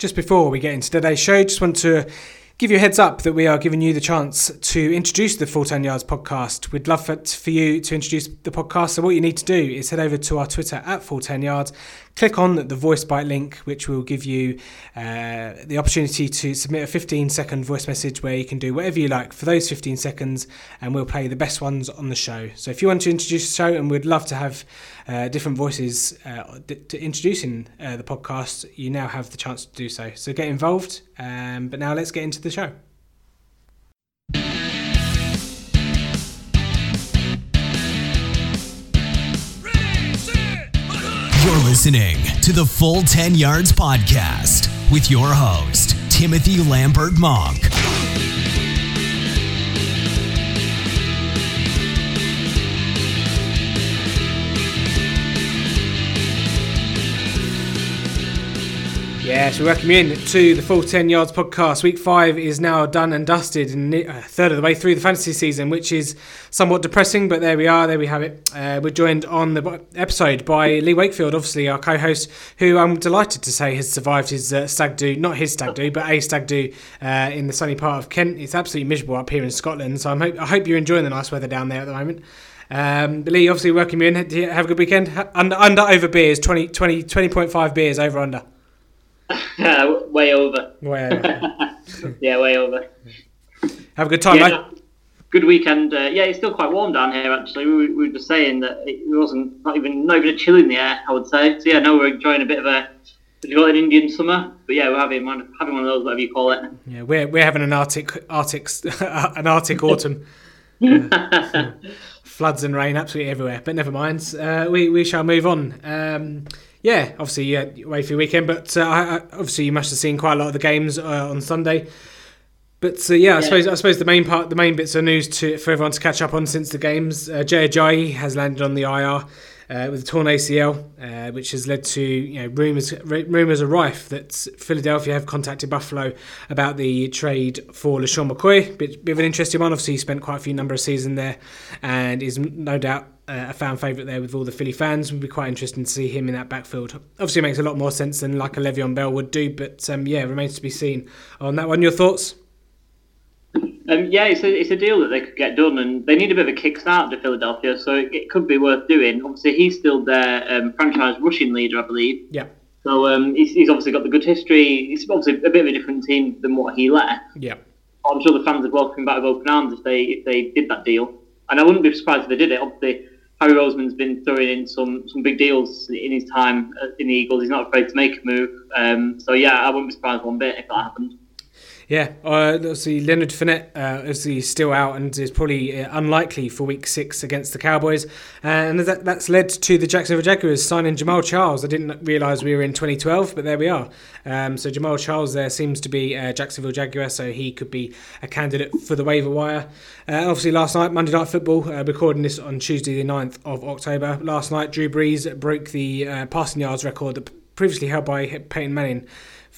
Just before we get into today's show, just want to give you a heads up that we are giving you the chance to introduce the Full 10 Yards podcast. We'd love for, for you to introduce the podcast. So, what you need to do is head over to our Twitter at Full 10 Yards, click on the voice bite link, which will give you uh, the opportunity to submit a 15 second voice message where you can do whatever you like for those 15 seconds, and we'll play the best ones on the show. So, if you want to introduce the show, and we'd love to have uh, different voices uh, to introducing uh, the podcast, you now have the chance to do so. So, get involved. Um, but now let's get into the show. You're listening to the Full 10 Yards Podcast with your host, Timothy Lambert Monk. Yes, we welcome you in to the Full 10 Yards podcast. Week five is now done and dusted, and a third of the way through the fantasy season, which is somewhat depressing, but there we are, there we have it. Uh, we're joined on the episode by Lee Wakefield, obviously our co host, who I'm delighted to say has survived his uh, stag do, not his stag do, but a stag do uh, in the sunny part of Kent. It's absolutely miserable up here in Scotland, so ho- I hope you're enjoying the nice weather down there at the moment. Um, Lee, obviously, welcome you in. Have a good weekend. Under, under over beers, 20, 20, 20.5 beers over under. way over. Way over. yeah, way over. Have a good time, yeah, mate. Good weekend. Uh, yeah, it's still quite warm down here. Actually, we, we were just saying that it wasn't not even not even a chill in the air. I would say. So yeah, no, we're enjoying a bit of a you call it an Indian summer, but yeah, we're having one, having one of those, whatever you call it. Yeah, we're we're having an Arctic Arctic an Arctic autumn. uh, floods and rain absolutely everywhere, but never mind. Uh, we we shall move on. Um, yeah, obviously, yeah, away for your weekend, but uh, I, obviously you must have seen quite a lot of the games uh, on Sunday. But uh, yeah, I yeah. suppose I suppose the main part, the main bits of news to for everyone to catch up on since the games. Uh, Jay Ajayi has landed on the IR uh, with a torn ACL, uh, which has led to you know rumors rumors are rife that Philadelphia have contacted Buffalo about the trade for LeSean McCoy. Bit, bit of an interesting one. Obviously, he spent quite a few number of seasons there, and is no doubt uh, a fan favourite there with all the Philly fans. It would be quite interesting to see him in that backfield. Obviously, it makes a lot more sense than like a Le'Veon Bell would do, but um, yeah, remains to be seen on that one. Your thoughts? Um, yeah, it's a, it's a deal that they could get done, and they need a bit of a kickstart to Philadelphia, so it, it could be worth doing. Obviously, he's still their um, franchise rushing leader, I believe. Yeah. So um, he's, he's obviously got the good history. It's obviously a bit of a different team than what he left. Yeah. I'm sure the fans would welcome him back with open arms if they if they did that deal, and I wouldn't be surprised if they did it. Obviously, Harry Roseman's been throwing in some, some big deals in his time in the Eagles. He's not afraid to make a move. Um, so yeah, I wouldn't be surprised one bit if that happened. Yeah, uh, obviously Leonard Fournette uh, is still out and is probably uh, unlikely for Week Six against the Cowboys, and that, that's led to the Jacksonville Jaguars signing Jamaal Charles. I didn't realise we were in 2012, but there we are. Um, so Jamaal Charles there seems to be a Jacksonville Jaguar, so he could be a candidate for the waiver wire. Uh, obviously, last night Monday Night Football, uh, recording this on Tuesday the 9th of October. Last night, Drew Brees broke the uh, passing yards record that previously held by Peyton Manning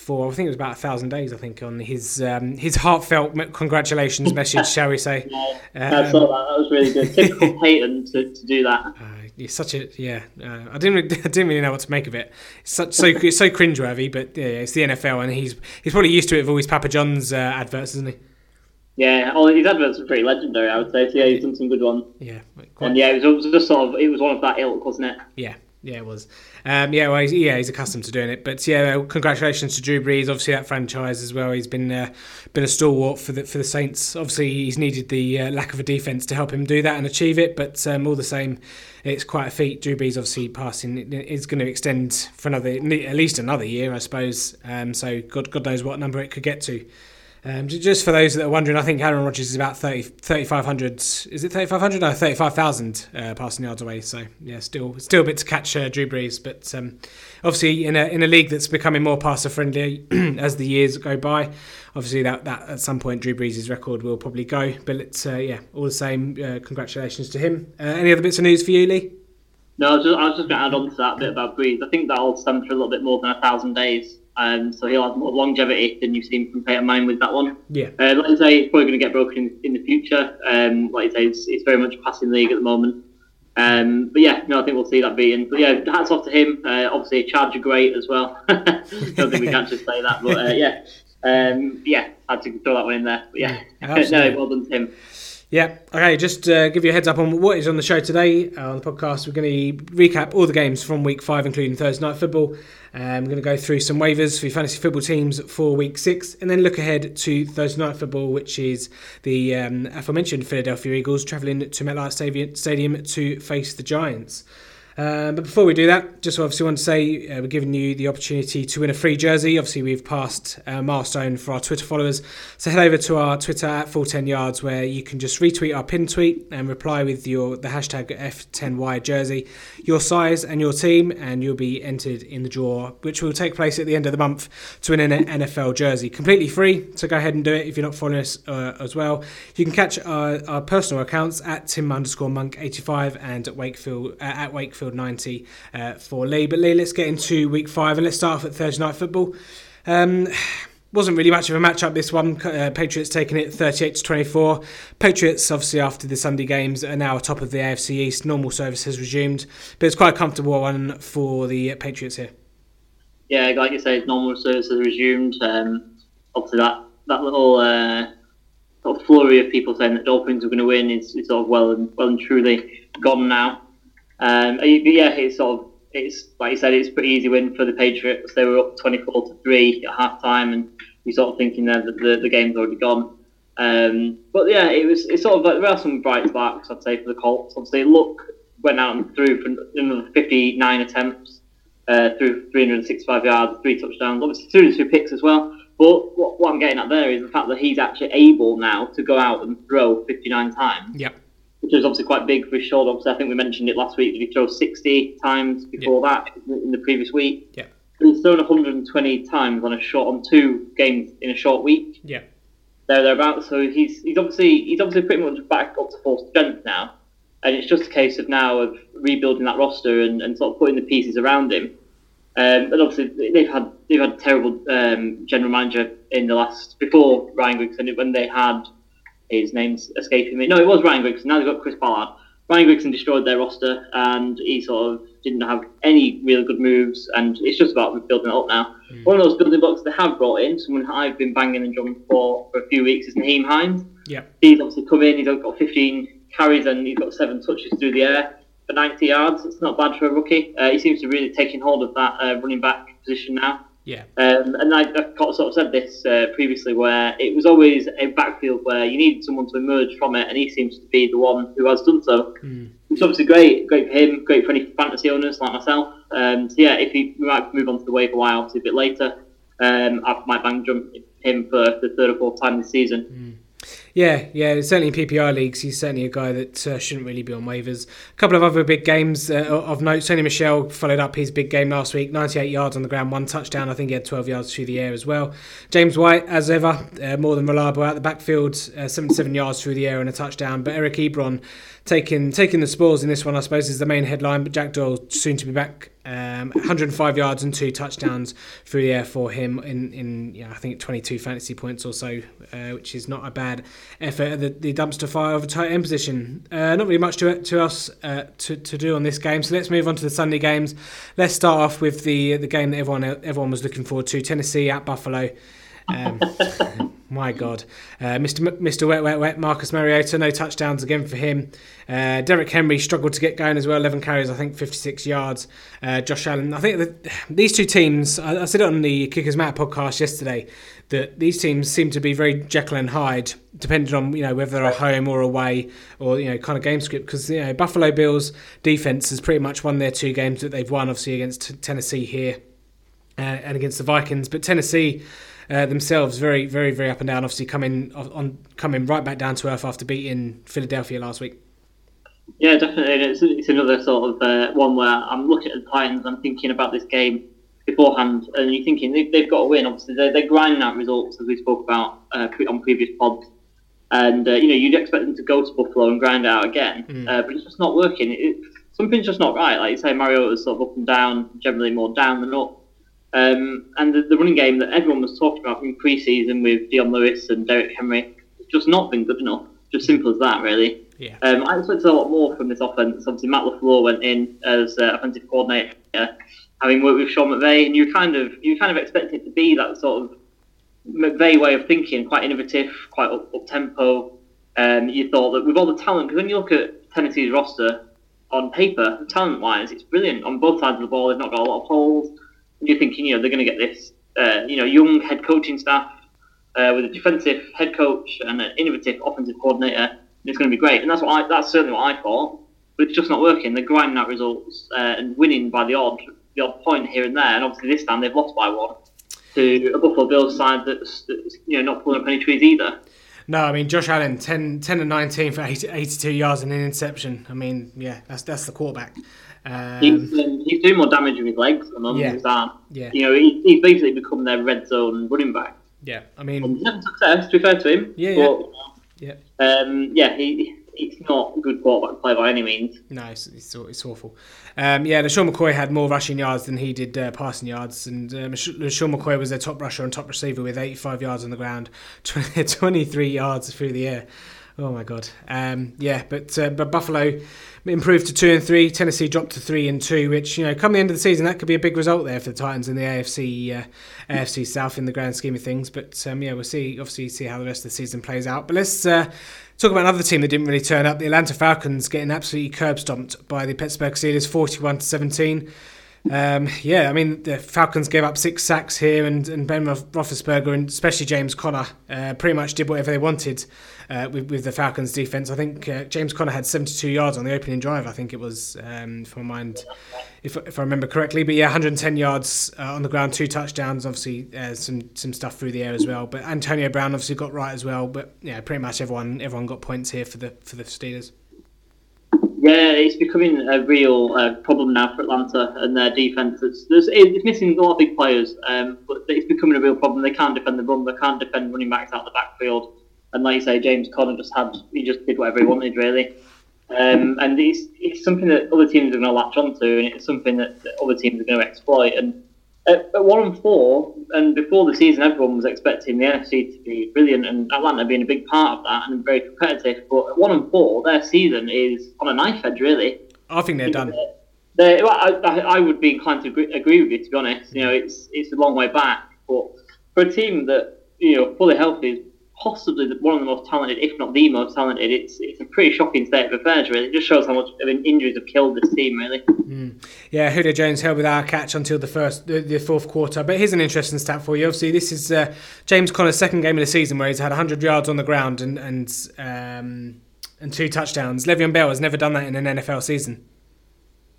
for I think it was about a thousand days. I think on his um, his heartfelt congratulations message, shall we say? Yeah, um, I saw that. That was really good. Typical Peyton to, to do that. Uh, he's such a yeah. Uh, I didn't I didn't really know what to make of it. It's such so it's so cringeworthy, but yeah, it's the NFL, and he's he's probably used to it with all his Papa John's uh, adverts, isn't he? Yeah, all his adverts are pretty legendary. I would say. So yeah, he's done some good ones. Yeah, quite. and yeah, it was, it was just sort of it was one of that ilk, wasn't it? Yeah, yeah, it was. Um, yeah, well, he's, yeah, he's accustomed to doing it. But yeah, congratulations to Drew Brees. Obviously, that franchise as well. He's been uh, been a stalwart for the for the Saints. Obviously, he's needed the uh, lack of a defense to help him do that and achieve it. But um, all the same, it's quite a feat. Drew Brees obviously passing is going to extend for another at least another year, I suppose. Um, so God, God knows what number it could get to. Um, just for those that are wondering, I think Aaron Rodgers is about 30, 3,500. Is it 3,500? No, 35,000 uh, passing yards away. So, yeah, still still a bit to catch uh, Drew Brees. But um, obviously, in a, in a league that's becoming more passer friendly as the years go by, obviously, that, that at some point, Drew Brees' record will probably go. But it's, uh, yeah, all the same, uh, congratulations to him. Uh, any other bits of news for you, Lee? No, I was just, just going to add on to that bit about Brees. I think that'll stand for a little bit more than a thousand days. Um, so he'll have more longevity than you've seen from Peyton Manning with that one. Yeah. Uh, like I say, it's probably going to get broken in, in the future. Um, like I say, it's, it's very much a passing league at the moment. Um, but yeah, no, I think we'll see that being. But yeah, hats off to him. Uh, obviously, Charger great as well. Don't think we can just say that, but uh, yeah, um, yeah, had to throw that one in there. But yeah, no, well done, Tim. Yeah. Okay. Just uh, give you a heads up on what is on the show today uh, on the podcast. We're going to recap all the games from week five, including Thursday night football. Um, we're going to go through some waivers for your fantasy football teams for week six, and then look ahead to Thursday night football, which is the um, aforementioned Philadelphia Eagles travelling to MetLife Stadium to face the Giants. Um, but before we do that, just obviously want to say uh, we're giving you the opportunity to win a free jersey. Obviously, we've passed a milestone for our Twitter followers. So head over to our Twitter at full 10 yards where you can just retweet our pin tweet and reply with your the hashtag F10Y jersey, your size and your team, and you'll be entered in the draw, which will take place at the end of the month to win an NFL jersey. Completely free, so go ahead and do it if you're not following us uh, as well. You can catch our, our personal accounts at Tim underscore Monk 85 and at Wakefield, uh, at Wakefield 90 uh, for Lee. But Lee, let's get into week five and let's start off at Thursday night football. Um, wasn't really much of a matchup this one. Uh, Patriots taking it 38 to 24. Patriots, obviously, after the Sunday games, are now top of the AFC East. Normal service has resumed, but it's quite a comfortable one for the Patriots here. Yeah, like you say, normal service has resumed. Um, obviously, that that little uh, sort of flurry of people saying that Dolphins are going to win is, is sort of well and well and truly gone now. Um, yeah, it's sort of it's like you said, it's pretty easy win for the Patriots. They were up 24 to three at half time, and you're sort of thinking there that the, the game's already gone. Um, but yeah, it was it's sort of like there are some bright sparks I'd say for the Colts. Obviously, Luck went out and threw for another 59 attempts, uh, through 365 yards, three touchdowns, obviously two two picks as well. But what, what I'm getting at there is the fact that he's actually able now to go out and throw 59 times. Yep which was obviously quite big for his shoulder. Obviously, I think we mentioned it last week. Did he throw 60 times before yeah. that in the previous week? Yeah. He's thrown 120 times on a short on two games in a short week. Yeah. There, thereabouts. So he's he's obviously he's obviously pretty much back up to full strength now, and it's just a case of now of rebuilding that roster and, and sort of putting the pieces around him. Um, and obviously they've had they've had a terrible um, general manager in the last before Ryan Griggs and when they had his name's escaping me. No, it was Ryan Grigson. Now they've got Chris Ballard. Ryan Grigson destroyed their roster, and he sort of didn't have any really good moves, and it's just about building it up now. Mm. One of those building blocks they have brought in, someone I've been banging and drumming for for a few weeks, is Nyheim Hines. Yeah. He's obviously come in, he's got 15 carries, and he's got seven touches through the air for 90 yards. It's not bad for a rookie. Uh, he seems to be really taking hold of that uh, running back position now. Yeah. Um, and I, have sort of said this uh, previously, where it was always a backfield where you needed someone to emerge from it, and he seems to be the one who has done so. Mm. It's obviously great, great for him, great for any fantasy owners like myself. Um, so yeah, if he might move on to the waiver wire obviously a bit later, um, I might bang jump him for the third or fourth time this season. Mm. Yeah, yeah, certainly in PPR leagues, he's certainly a guy that uh, shouldn't really be on waivers. A couple of other big games uh, of note. Sony Michel followed up his big game last week 98 yards on the ground, one touchdown. I think he had 12 yards through the air as well. James White, as ever, uh, more than reliable out the backfield, uh, 77 yards through the air and a touchdown. But Eric Ebron taking taking the spoils in this one, I suppose, is the main headline. But Jack Doyle soon to be back. Um, 105 yards and two touchdowns through the air for him in, in yeah, I think 22 fantasy points or so, uh, which is not a bad effort. The, the dumpster fire of a tight end position. Uh, not really much to to us uh, to, to do on this game. So let's move on to the Sunday games. Let's start off with the the game that everyone everyone was looking forward to: Tennessee at Buffalo. Um, my God, uh, Mr. M- Mr. Wet Wet Wet Marcus Mariota, no touchdowns again for him. Uh, Derrick Henry struggled to get going as well, 11 carries, I think 56 yards. Uh, Josh Allen, I think these two teams, I, I said it on the Kickers Matt podcast yesterday, that these teams seem to be very Jekyll and Hyde, depending on you know whether they're at home or away or you know kind of game script. Because you know Buffalo Bills defense has pretty much won their two games that they've won, obviously against Tennessee here uh, and against the Vikings, but Tennessee uh, themselves very, very, very up and down. Obviously, coming on coming right back down to earth after beating Philadelphia last week. Yeah, definitely. It's, it's another sort of uh, one where I'm looking at the Titans. I'm thinking about this game beforehand, and you're thinking they've, they've got to win. Obviously, they're, they're grinding out results as we spoke about uh, on previous pods. And uh, you know, you'd expect them to go to Buffalo and grind out again, mm. Uh, but it's just not working. It, something's just not right. Like you say, Mario Mariota's sort of up and down, generally more down than up. Um, and the, the, running game that everyone was talking about in pre-season with Dion Lewis and Derrick Henry has just not been good enough. Just simple as that, really. Yeah. Um, I expected a lot more from this offense. Obviously, Matt LaFleur went in as uh, offensive coordinator, having worked with Sean McVay, and you kind of you kind of expect it to be that sort of McVay way of thinking, quite innovative, quite up, up tempo. Um, you thought that with all the talent, because when you look at Tennessee's roster on paper, talent wise, it's brilliant on both sides of the ball. They've not got a lot of holes. You're thinking, you know, they're going to get this, uh, you know, young head coaching staff uh, with a defensive head coach and an innovative offensive coordinator. It's going to be great, and that's what I, that's certainly what I thought. But it's just not working. They're grinding out results uh, and winning by the odd the odd point here and there. And obviously this time they've lost by one to a Buffalo Bills side that's, that's you know not pulling up any trees either. No, I mean Josh Allen, 10, 10 and nineteen for 80, 82 yards and an interception. I mean, yeah, that's that's the quarterback. Um, he's, um, he's doing more damage with his legs than Yeah. his arm. Yeah. You know, he, he's basically become their red zone running back. yeah, I mean, And he's had success, to be fair to him. Yeah, yeah. But, yeah. Um, yeah, he, he's not a good quarterback play by any means. No, it's, it's, it's awful. Um, yeah, LeSean McCoy had more rushing yards than he did uh, passing yards, and LeSean McCoy was their top rusher and top receiver with 85 yards on the ground, 20, 23 yards through the air. Oh my god. Um, yeah, but uh, but Buffalo improved to two and three. Tennessee dropped to three and two, which you know, come the end of the season, that could be a big result there for the Titans in the AFC uh, AFC South in the grand scheme of things. But um, yeah, we'll see. Obviously, see how the rest of the season plays out. But let's. Uh, Talk about another team that didn't really turn up. The Atlanta Falcons getting absolutely curb stomped by the Pittsburgh Steelers, forty-one to seventeen. Um, yeah, I mean the Falcons gave up six sacks here, and, and Ben Roethlisberger and especially James Conner uh, pretty much did whatever they wanted uh, with, with the Falcons defense. I think uh, James Conner had seventy-two yards on the opening drive. I think it was, um, if my mind, if, if I remember correctly. But yeah, one hundred and ten yards uh, on the ground, two touchdowns. Obviously, uh, some some stuff through the air as well. But Antonio Brown obviously got right as well. But yeah, pretty much everyone everyone got points here for the for the Steelers. Yeah, it's becoming a real uh, problem now for Atlanta and their defense. It's, it's missing a lot of big players, um, but it's becoming a real problem. They can't defend the run. They can't defend running backs out of the backfield. And like you say, James Conner just had he just did whatever he wanted really. Um, and it's, it's something that other teams are going to latch onto, and it's something that, that other teams are going to exploit. And at, at one and four, and before the season, everyone was expecting the NFC to be brilliant, and Atlanta being a big part of that and very competitive. But at one and four, their season is on a knife edge, really. I think they're done. They, well, I, I I would be inclined to agree, agree with you. To be honest, you know, it's it's a long way back, but for a team that you know fully healthy is possibly the- one of the most talented, if not the most talented, it's it's a pretty shocking state of affairs. Really, it just shows how much I mean, injuries have killed this team. Really, Yeah, Julio Jones held without a catch until the first, the, the fourth quarter. But here's an interesting stat for you. Obviously, this is uh, James Conner's second game of the season where he's had 100 yards on the ground and and um, and two touchdowns. Le'Veon Bell has never done that in an NFL season.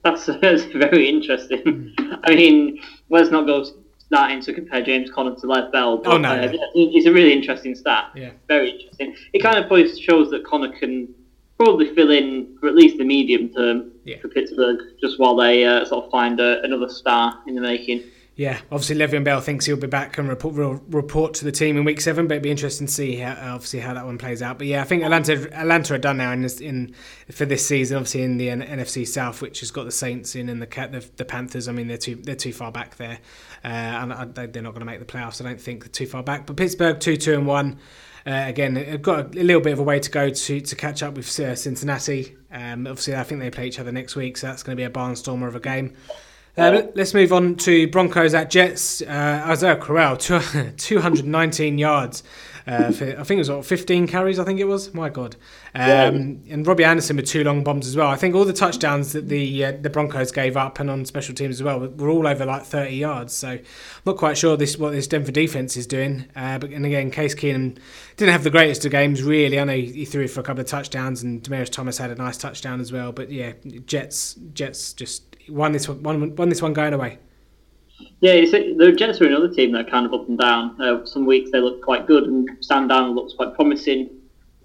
that's, that's very interesting. I mean, let's not go starting to compare James Conner to Les Bell. But, Oh, no, uh, no. it's a really interesting stat. Yeah. very interesting. It kind of probably shows that Conner can probably fill in for at least the medium term Yeah. for Pittsburgh, just while they uh, sort of find uh, another star in the making. Yeah, obviously Le'Veon Bell thinks he'll be back and report will report to the team in week seven, but it'd be interesting to see how, obviously how that one plays out. But yeah, I think Atlanta Atlanta are done now in this, in for this season. Obviously in the N- NFC South, which has got the Saints in and the the, the Panthers. I mean they're too they're too far back there, uh, and I, they- they're not going to make the playoffs. I don't think they're too far back. But Pittsburgh two two and one. Uh, again, they've got a little bit of a way to go to, to catch up with uh, Cincinnati. Um, obviously, I think they play each other next week, so that's going to be a barnstormer of a game. Uh, let- let's move on to Broncos at Jets. Uh, Isaiah Crowell, two, 219 yards. Uh, for, I think it was what, 15 carries. I think it was. My God. Um, And Robby Anderson with two long bombs as well. I think all the touchdowns that the uh, the Broncos gave up and on special teams as well were all over like 30 yards. So I'm not quite sure this what this Denver defense is doing. Uh, but and again, Case Keenum didn't have the greatest of games really. I know he threw for a couple of touchdowns and Demaryius Thomas had a nice touchdown as well. But yeah, Jets Jets just won this one won, won this one going away. Yeah, it's, the Jets are another team that are kind of up and down. Uh, some weeks they look quite good and Sam Darnold looks quite promising,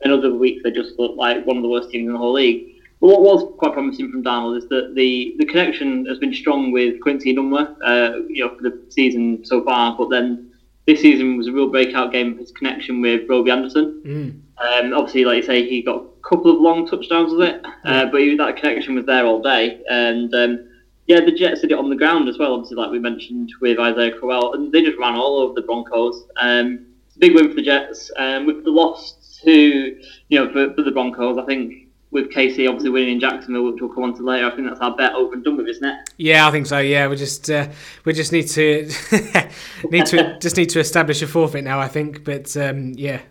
and other weeks they just look like one of the worst teams in the whole league. But what was quite promising from Darnold is that the, the connection has been strong with Quincy Enunwa, uh, you know, for the season so far. But then this season was a real breakout game of his connection with Robby Anderson. Mm. Um, obviously, like you say, he got a couple of long touchdowns with it, uh, but he, that connection was there all day. And um, yeah, the Jets did it on the ground as well, obviously, like we mentioned with Isaiah Crowell, and they just ran all over the Broncos. Um, it's a big win for the Jets. Um, with the loss to, you know, for, for the Broncos, I think with KC obviously winning in Jacksonville, which we'll come on to later. I think that's our bet over and done with, isn't it? Yeah, I think so. Yeah, we just uh, we just need to need to just need to establish a forfeit now. I think, but um, yeah,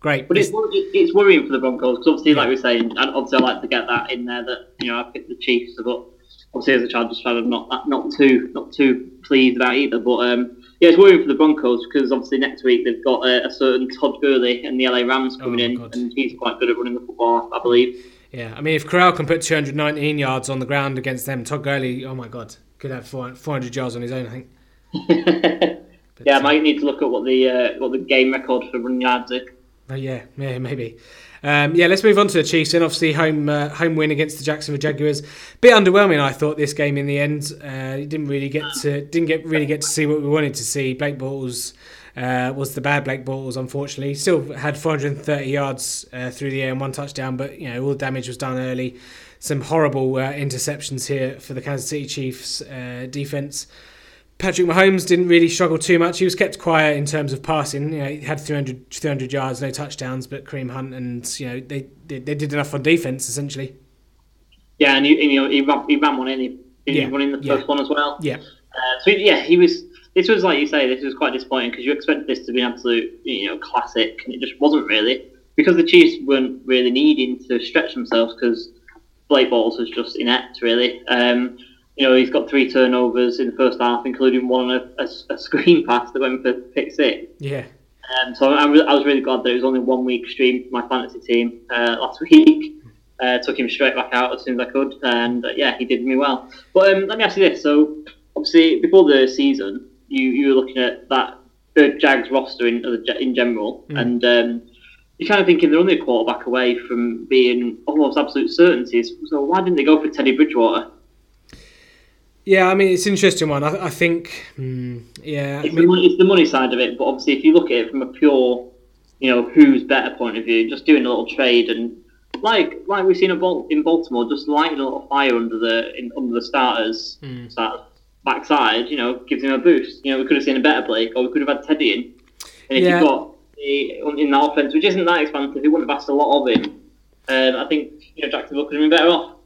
great. But it's it's worrying for the Broncos because obviously, like we are saying, and obviously I like to get that in there that you know I picked the Chiefs, but obviously as a Chargers fan, I'm not not too not too pleased about either. But um, yeah, it's worrying for the Broncos because obviously next week they've got a, a certain Todd Gurley and the LA Rams coming oh, in, God. and he's quite good at running the football, I believe. Yeah, I mean, if Crowell can put 219 yards on the ground against them, Todd Gurley, oh my God, could have 400 yards on his own, I think. yeah, I might need to look at what the uh, what the game record for running yards is. Oh, yeah, yeah, maybe. Um, yeah, let's move on to the Chiefs and obviously home uh, home win against the Jacksonville Jaguars. Bit underwhelming, I thought this game in the end. Uh, didn't really get to didn't get really get to see what we wanted to see. Blake Bortles uh, was the bad Blake Bortles, unfortunately. Still had 430 yards uh, through the air and one touchdown, but you know all the damage was done early. Some horrible uh, interceptions here for the Kansas City Chiefs uh, defense. Patrick Mahomes didn't really struggle too much. He was kept quiet in terms of passing. You know, he had 300, 300 yards, no touchdowns, but Kareem Hunt and you know they they, they did enough on defense essentially. Yeah, and, he, you know he ran, he ran one in. He, he yeah. won in the first yeah. one as well. Yeah. Uh, so yeah, he was. This was like you say. This was quite disappointing because you expected this to be an absolute, you know, classic, and it just wasn't really because the Chiefs weren't really needing to stretch themselves because Blake Bortles was just inept, really. Um, you know, he's got three turnovers in the first half, including one on a, a, a screen pass that went for pick six. Yeah. Um, so I, I, was really glad that it was only one week stream for my fantasy team uh, last week. Uh, took him straight back out as soon as I could, and uh, yeah, he did me well. But um, let me ask you this: so obviously before the season, you, you were looking at that the Jags roster in in general, mm. and um, you're kind of thinking they're only a quarterback away from being almost absolute certainties. So why didn't they go for Teddy Bridgewater? Yeah, I mean it's an interesting one. I, I think, mm, yeah, it's, I mean, the money, it's the money side of it. But obviously, if you look at it from a pure, you know, who's better point of view, just doing a little trade and like like we've seen in Baltimore, just lighting a little fire under the in, under the starters, mm. start backside, you know, gives him a boost. You know, we could have seen a better Blake, or we could have had Teddy in. And if yeah. you've got the, in the offense, which isn't that expansive, he wouldn't have asked a lot of him. Um, I think you know Jacksonville could have been better off.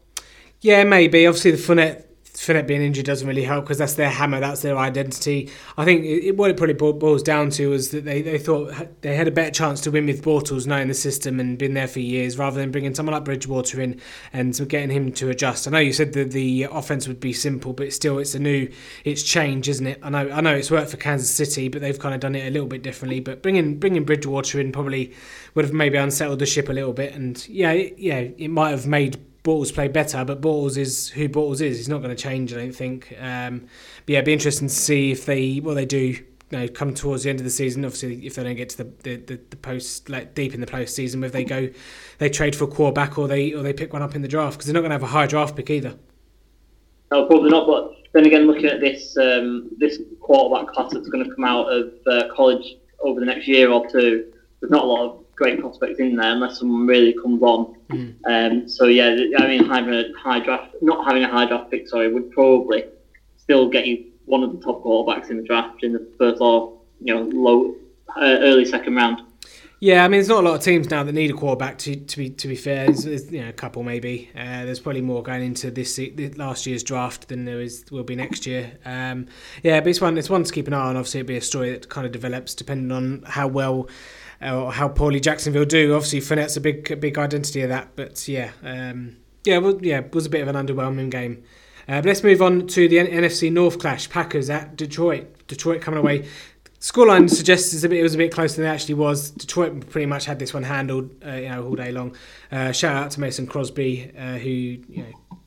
Yeah, maybe. Obviously, the Fournette Fournette being injured doesn't really help because that's their hammer, that's their identity. I think it, what it probably boils down to is that they, they thought they had a better chance to win with Bortles knowing the system and been there for years rather than bringing someone like Bridgewater in and getting him to adjust. I know you said that the offense would be simple, but still it's a new, it's change, isn't it? I know I know it's worked for Kansas City, but they've kind of done it a little bit differently. But bringing bringing Bridgewater in probably would have maybe unsettled the ship a little bit, and yeah, yeah, it might have made Bortles play better, but Bortles is who Bortles is. He's not going to change, I don't think. Um, but yeah, it'd be interesting to see if they what they do. You know, come towards the end of the season. Obviously, if they don't get to the, the, the, the post, like deep in the post season, whether they go, they trade for a quarterback or they or they pick one up in the draft because they're not going to have a high draft pick either. No, probably not. But then again, looking at this um, this quarterback class that's going to come out of uh, college over the next year or two, there's not a lot of great prospects in there unless someone really comes on. Mm. Um, so yeah, I mean, having a high draft, not having a high draft pick, sorry, would probably still get you one of the top quarterbacks in the draft in the first or you know low uh, early second round. Yeah, I mean, there's not a lot of teams now that need a quarterback. To, to be to be fair, there's, there's you know a couple maybe. Uh, there's probably more going into this, this, last year's draft than there is will be next year. Um, yeah, but it's one it's one to keep an eye on. Obviously, it'll be a story that kind of develops depending on how well or how poorly Jacksonville do. Obviously, Fournette's a big big identity of that, but yeah, um, yeah, well, yeah, it was a bit of an underwhelming game. Uh, but let's move on to the NFC North clash: Packers at Detroit. Detroit coming away. Scoreline suggests it was a bit closer than it actually was. Detroit pretty much had this one handled, uh, you know, all day long. Uh, shout out to Mason Crosby, uh, who you know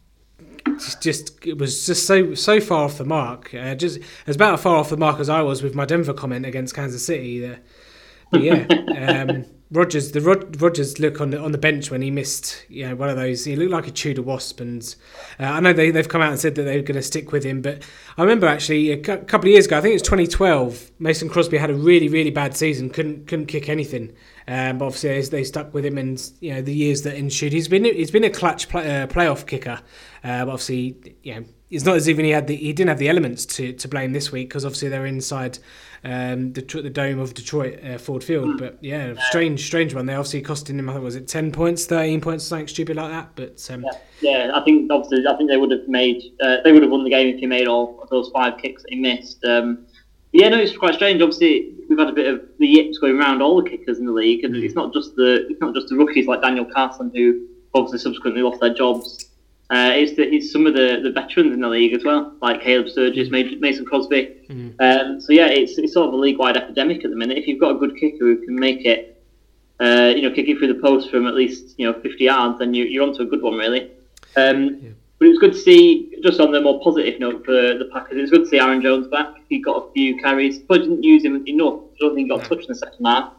just, just it was just so so far off the mark. Uh, just as about as far off the mark as I was with my Denver comment against Kansas City. Yeah, um, Rodgers, the Rod, Rodgers look on the on the bench when he missed, you know, one of those. He looked like a Tudor wasp, and uh, I know they they've come out and said that they're going to stick with him. But I remember actually a couple of years ago, I think it was 2012. Mason Crosby had a really really bad season, couldn't couldn't kick anything. Um, but obviously they, they, stuck with him, and you know the years that ensued, he's been he's been a clutch play, uh, playoff kicker. Uh, but obviously, you know it's not as even he had the he didn't have the elements to, to blame this week because obviously they're inside um, the the dome of Detroit uh, Ford Field. But yeah, strange strange one. They obviously costing him. I think was it ten points, thirteen points, something stupid like that. But um, yeah. yeah. I think obviously I think they would have made uh, they would have won the game if he made all of those five kicks that he missed. Um, yeah, no, it's quite strange. Obviously, we've had a bit of the yips going around all the kickers in the league, and mm. it's not just the it's not just the rookies like Daniel Carlson who obviously subsequently lost their jobs. Uh, it's, the, it's some of the, the veterans in the league as well, like Caleb Sturgis, Mason Crosby. Mm. Um, so yeah, it's, it's sort of a league-wide epidemic at the minute. If you've got a good kicker who can make it, uh, you know, kick it through the post from at least you know 50 yards, then you, you're onto a good one really. Um, yeah. But it was good to see, just on the more positive note for the Packers, it was good to see Aaron Jones back. He got a few carries, but didn't use him enough. I don't think he got no. touched in the second half.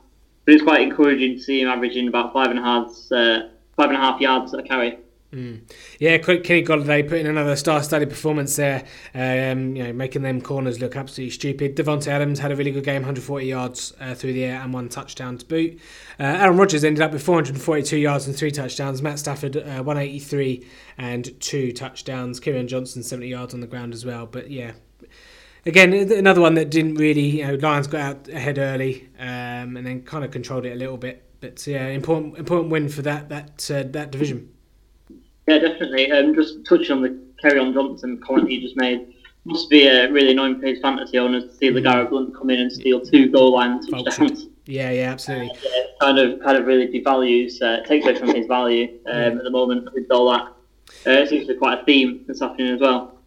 But it's quite encouraging to see him averaging about five and a half, uh, five and a half yards a carry. Mm. Yeah, Kenny Golladay putting another star-studded performance there, um, you know, making them corners look absolutely stupid. Davante Adams had a really good game, 140 yards uh, through the air and one touchdown to boot. Uh, Aaron Rodgers ended up with 442 yards and three touchdowns. Matt Stafford uh, 183 and two touchdowns. Kerryon Johnson 70 yards on the ground as well. But yeah, again, another one that didn't really, you know, Lions got out ahead early um, and then kind of controlled it a little bit. But yeah, important important win for that that uh, that division. Yeah, definitely. Um, just touching on the Kerryon Johnson comment you just made, must be a really annoying for his fantasy owners to see mm. LeGarrette Blunt come in and steal two goal line touchdowns. Yeah, yeah, absolutely. Uh, yeah, kind of, kind of really devalues, uh, takes away from his value um, yeah. at the moment with Dolak. Uh, it seems to be quite a theme this afternoon as well.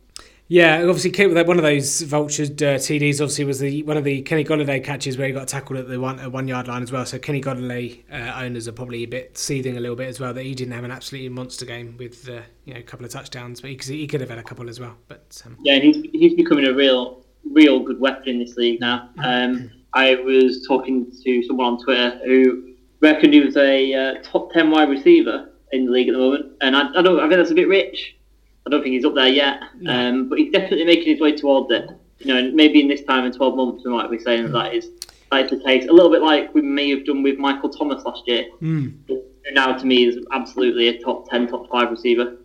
Yeah, obviously, one of those vultured uh, TDs obviously was the one of the Kenny Golladay catches where he got tackled at the one, uh, one yard line as well. So Kenny Golladay uh, owners are probably a bit seething a little bit as well that he didn't have an absolutely monster game with uh, you know a couple of touchdowns, but he, he could have had a couple as well. But um, yeah, he's he's becoming a real real good weapon in this league now. Um, I was talking to someone on Twitter who reckoned he was a uh, top ten wide receiver in the league at the moment, and I, I don't I think that's a bit rich. I don't think he's up there yet, no. um, but he's definitely making his way towards it. You know, maybe in this time in 12 months we might be saying mm. that is that is the case. A little bit like we may have done with Michael Thomas last year. Mm. Who now to me is absolutely a top 10, top 5 receiver.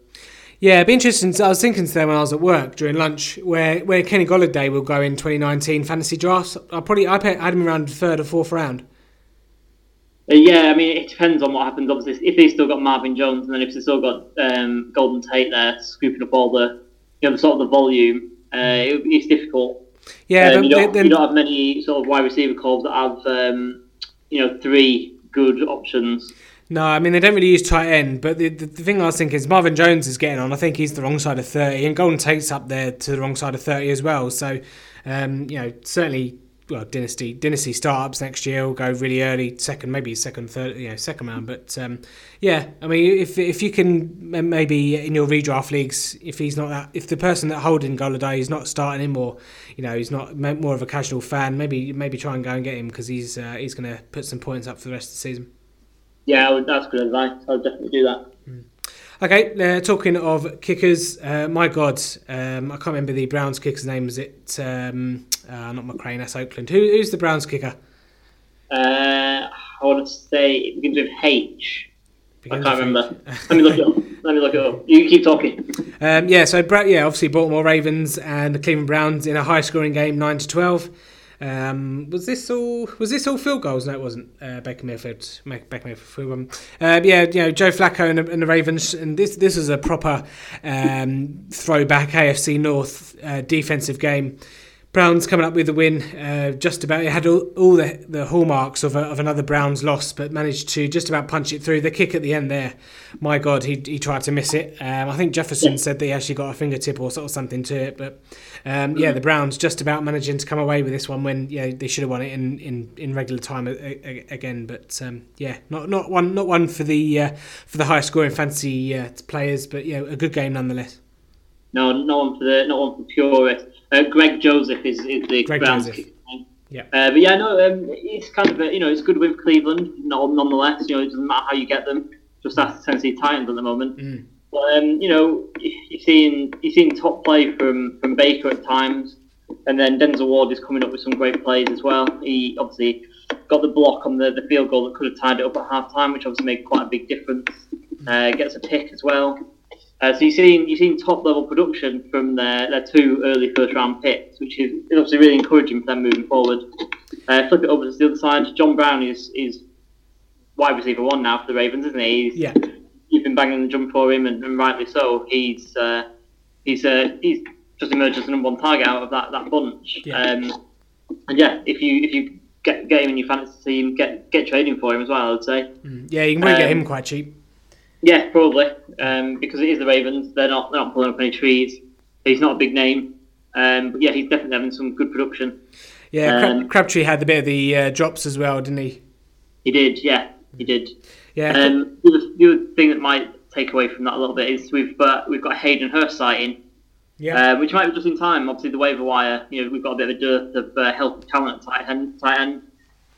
Yeah, it'd be interesting. I was thinking today when I was at work during lunch, where where Kenny Golladay will go in 2019 fantasy drafts. I probably I had him around third or fourth round. Uh, yeah, I mean, it depends on what happens. Obviously, if they've still got Marvin Jones, and then if they've still got um, Golden Tate there scooping up all the, you know, the sort of the volume, uh, it, it's difficult. Yeah, um, you, don't, you, don't, have many sort of wide receiver calls that have, um, you know, three good options. No, I mean they don't really use tight end, but the, the, the thing I was thinking is Marvin Jones is getting on. I think he's the wrong side of thirty, and Golden Tate's up there to the wrong side of thirty as well. So, um, you know, certainly well, dynasty dynasty startups next year will go really early, second maybe second, third, you know, second round. But um, yeah, I mean, if if you can maybe in your redraft leagues, if he's not that, if the person that holding Golladay is not starting him, or you know, he's not more of a casual fan, maybe maybe try and go and get him because he's uh, he's going to put some points up for the rest of the season. Yeah, that's good advice. I would definitely do that. Okay, uh, talking of kickers, uh, my God, um, I can't remember the Browns kicker's name. Is it um, uh, not McCrane? That's Oakland. Who, who's the Browns kicker? Uh, I want to say it begins with H. Begins I can't remember. Let me look it up. Let me look it up. You keep talking. Um, yeah, so yeah, obviously Baltimore Ravens and the Cleveland Browns in a high-scoring game, nine to twelve. Um, was this all? Was this all field goals? No, it wasn't. Uh, Baker Mayfield, Baker Mayfield. Uh, yeah, you know Joe Flacco and, and, the Ravens, and this this was a proper um, throwback AFC North uh, defensive game. Browns coming up with the win, uh, just about. It had all, all the, the hallmarks of, a, of another Browns loss, but managed to just about punch it through. The kick at the end there, my God, he, he tried to miss it. Um, I think Jefferson said that he actually got a fingertip or sort of something to it, but um, yeah, the Browns just about managing to come away with this one when yeah they should have won it in, in, in regular time a, a, again. But um, yeah, not not one not one for the uh, for the high scoring fancy uh, players, but yeah, a good game nonetheless. No, no one for the not one for purists. Uh, Greg Joseph is, is the Greg Browns Joseph. Yeah. Uh, but yeah, no, um, it's kind of a, you know it's good with Cleveland. nonetheless, you know it doesn't matter how you get them. Just ask the Tennessee Titans at the moment. Mm. But um, you know you've seen you've seen top play from from Baker at times, and then Denzel Ward is coming up with some great plays as well. He obviously got the block on the, the field goal that could have tied it up at half time, which obviously made quite a big difference. Uh, gets a pick as well. Uh, so you've seen you've seen top level production from their, their two early first round picks, which is obviously really encouraging for them moving forward. Uh, flip it over to the other side. John Brown is is wide receiver one now for the Ravens, isn't he? He's, Yeah. You've been banging the drum for him, and, and rightly so. He's uh, he's uh, he's just emerged as the number one target out of that, that bunch. Yeah. Um, and yeah, if you if you get get him in your fantasy team, get get trading for him as well. I'd say. Yeah, you can get Um, him quite cheap. Yeah, probably. Um, because it is the Ravens. They're not they're not pulling up any trees. He's not a big name. Um, but yeah, he's definitely having some good production. Yeah, Crab- um, Crabtree had a bit of the uh, drops as well, didn't he? He did, yeah, he did. Yeah. Um, the, other, the other thing that might take away from that a little bit is we've uh, we've got Hayden Hurst sighting, yeah. uh, which might be just in time. Obviously, the waiver wire, you know, we've got a bit of a dearth of uh, healthy talent at tight end. Tight end.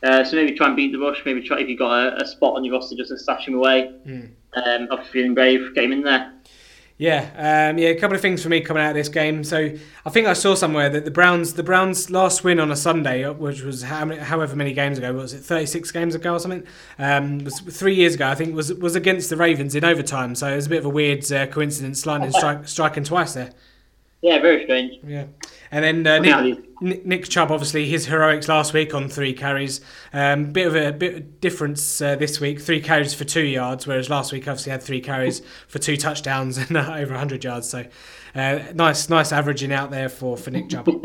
Uh, so maybe try and beat the rush. Maybe try if you've got a, a spot on your roster just to stash him away. Um, obviously, feeling brave, get him in there. Yeah, um, yeah. A couple of things for me coming out of this game. So I think I saw somewhere that the Browns, the Browns' last win on a Sunday, uh, which was how many, however many games ago, was it thirty six games ago or something? Um, was three years ago, I think, was was against the Ravens in overtime. So it was a bit of a weird uh, coincidence, Lightning strike, striking twice there. Yeah, very strange. Yeah, and then uh, Nick, Nick, Nick Chubb, obviously his heroics last week on three carries. Um, bit of a bit of difference uh, this week, three carries for two yards, whereas last week obviously had three carries for two touchdowns and uh, over hundred yards. So uh, nice, nice averaging out there for for Nick Chubb.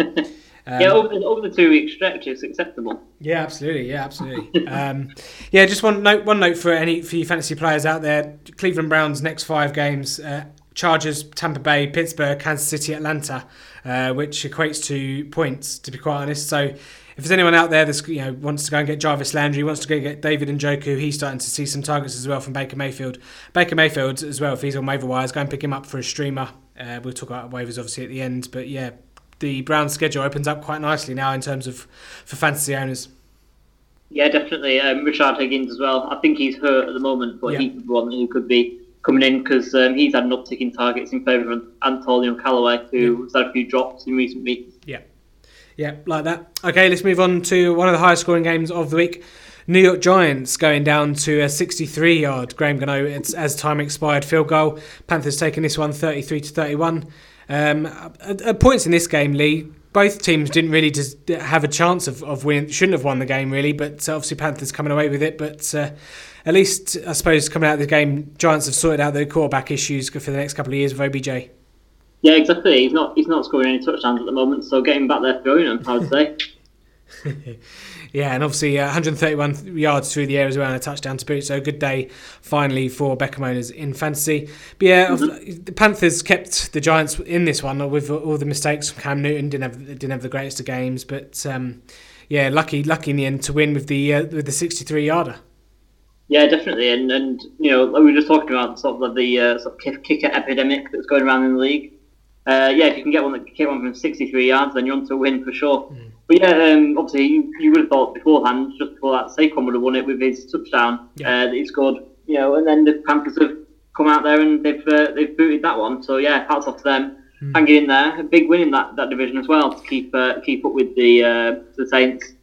yeah, over the, over the two week stretch, it's acceptable. Yeah, absolutely. Yeah, absolutely. um, yeah, just one note. One note for any for you fantasy players out there: Cleveland Browns next five games: uh, Chargers, Tampa Bay, Pittsburgh, Kansas City, Atlanta, uh, which equates to points. To be quite honest, so if there's anyone out there that you know wants to go and get Jarvis Landry, wants to go get David and Njoku, he's starting to see some targets as well from Baker Mayfield. Baker Mayfield as well. If he's on waiver wires, go and pick him up for a streamer. Uh, we'll talk about waivers obviously at the end, but yeah. The Browns schedule opens up quite nicely now in terms of for fantasy owners. Yeah, definitely. Um, Rashard Higgins as well. I think he's hurt at the moment, but Yeah. he one who could be coming in because um, he's had an uptick in targets in favour of Antonio Callaway, who has had a few drops in recent weeks. Yeah. Yeah, like that. Okay, let's move on to one of the highest scoring games of the week. New York Giants going down to a 63 yard Graham Gano it's as time expired field goal. Panthers taking this one 33 to 31. Um, at, at points in this game, Lee, both teams didn't really have a chance of, of winning, shouldn't have won the game really, but obviously Panthers coming away with it. But uh, at least, I suppose, coming out of the game, Giants have sorted out their quarterback issues for the next couple of years with OBJ. Yeah, exactly. He's not he's not scoring any touchdowns at the moment, so getting back there throwing them, I would say. Yeah, and obviously uh, 131 yards through the air as well and a touchdown to boot. So a good day finally for Beckham owners in fantasy. But yeah, Mm-hmm. the Panthers kept the Giants in this one with all the mistakes from Cam Newton. Didn't have didn't have the greatest of games, but um, yeah, lucky lucky in the end to win with the uh, with the 63 yarder. Yeah, definitely. And and you know, we were just talking about sort of like the uh, sort of kick- kicker epidemic that's going around in the league. Uh, yeah, if you can get one that kick one from 63 yards, then you're on to a win for sure. Mm. But yeah, um, obviously you, you would have thought beforehand, just before that, Saquon would have won it with his touchdown Yeah. uh, that he scored. You know, and then the Panthers have come out there and they've uh, they've booted that one. So yeah, hats off to them. Mm. Hanging in there, a big win in that, that division as well to keep uh, keep up with the uh, the Saints.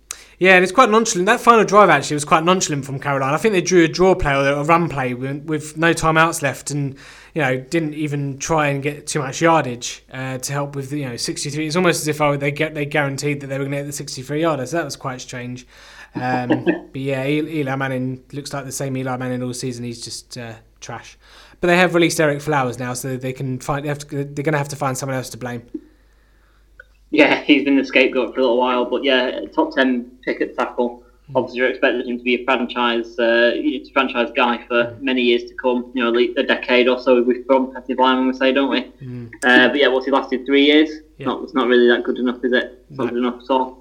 Yeah, and it's quite nonchalant. That final drive actually was quite nonchalant from Carolina. I think they drew a draw play or a run play with, with no timeouts left, and you know didn't even try and get too much yardage uh, to help with you know 63. It's almost as if oh, they get they guaranteed that they were going to hit the 63 yarder. So that was quite strange. Um, but yeah, Eli Eli Manning looks like the same Eli Manning all season. He's just uh, trash. But they have released Ereck Flowers now, so they can find. They have to, they're going to have to find someone else to blame. Yeah, he's been the scapegoat for a little while, but yeah, top ten pick at tackle. Obviously, you're expecting him to be a franchise, uh, franchise guy for many years to come. You know, a decade or so. We've from offensive lineman, we say, don't we? Uh, but yeah, what's he lasted three years? Yeah. Not, it's not really that good enough, is it? It's not No. good enough at all.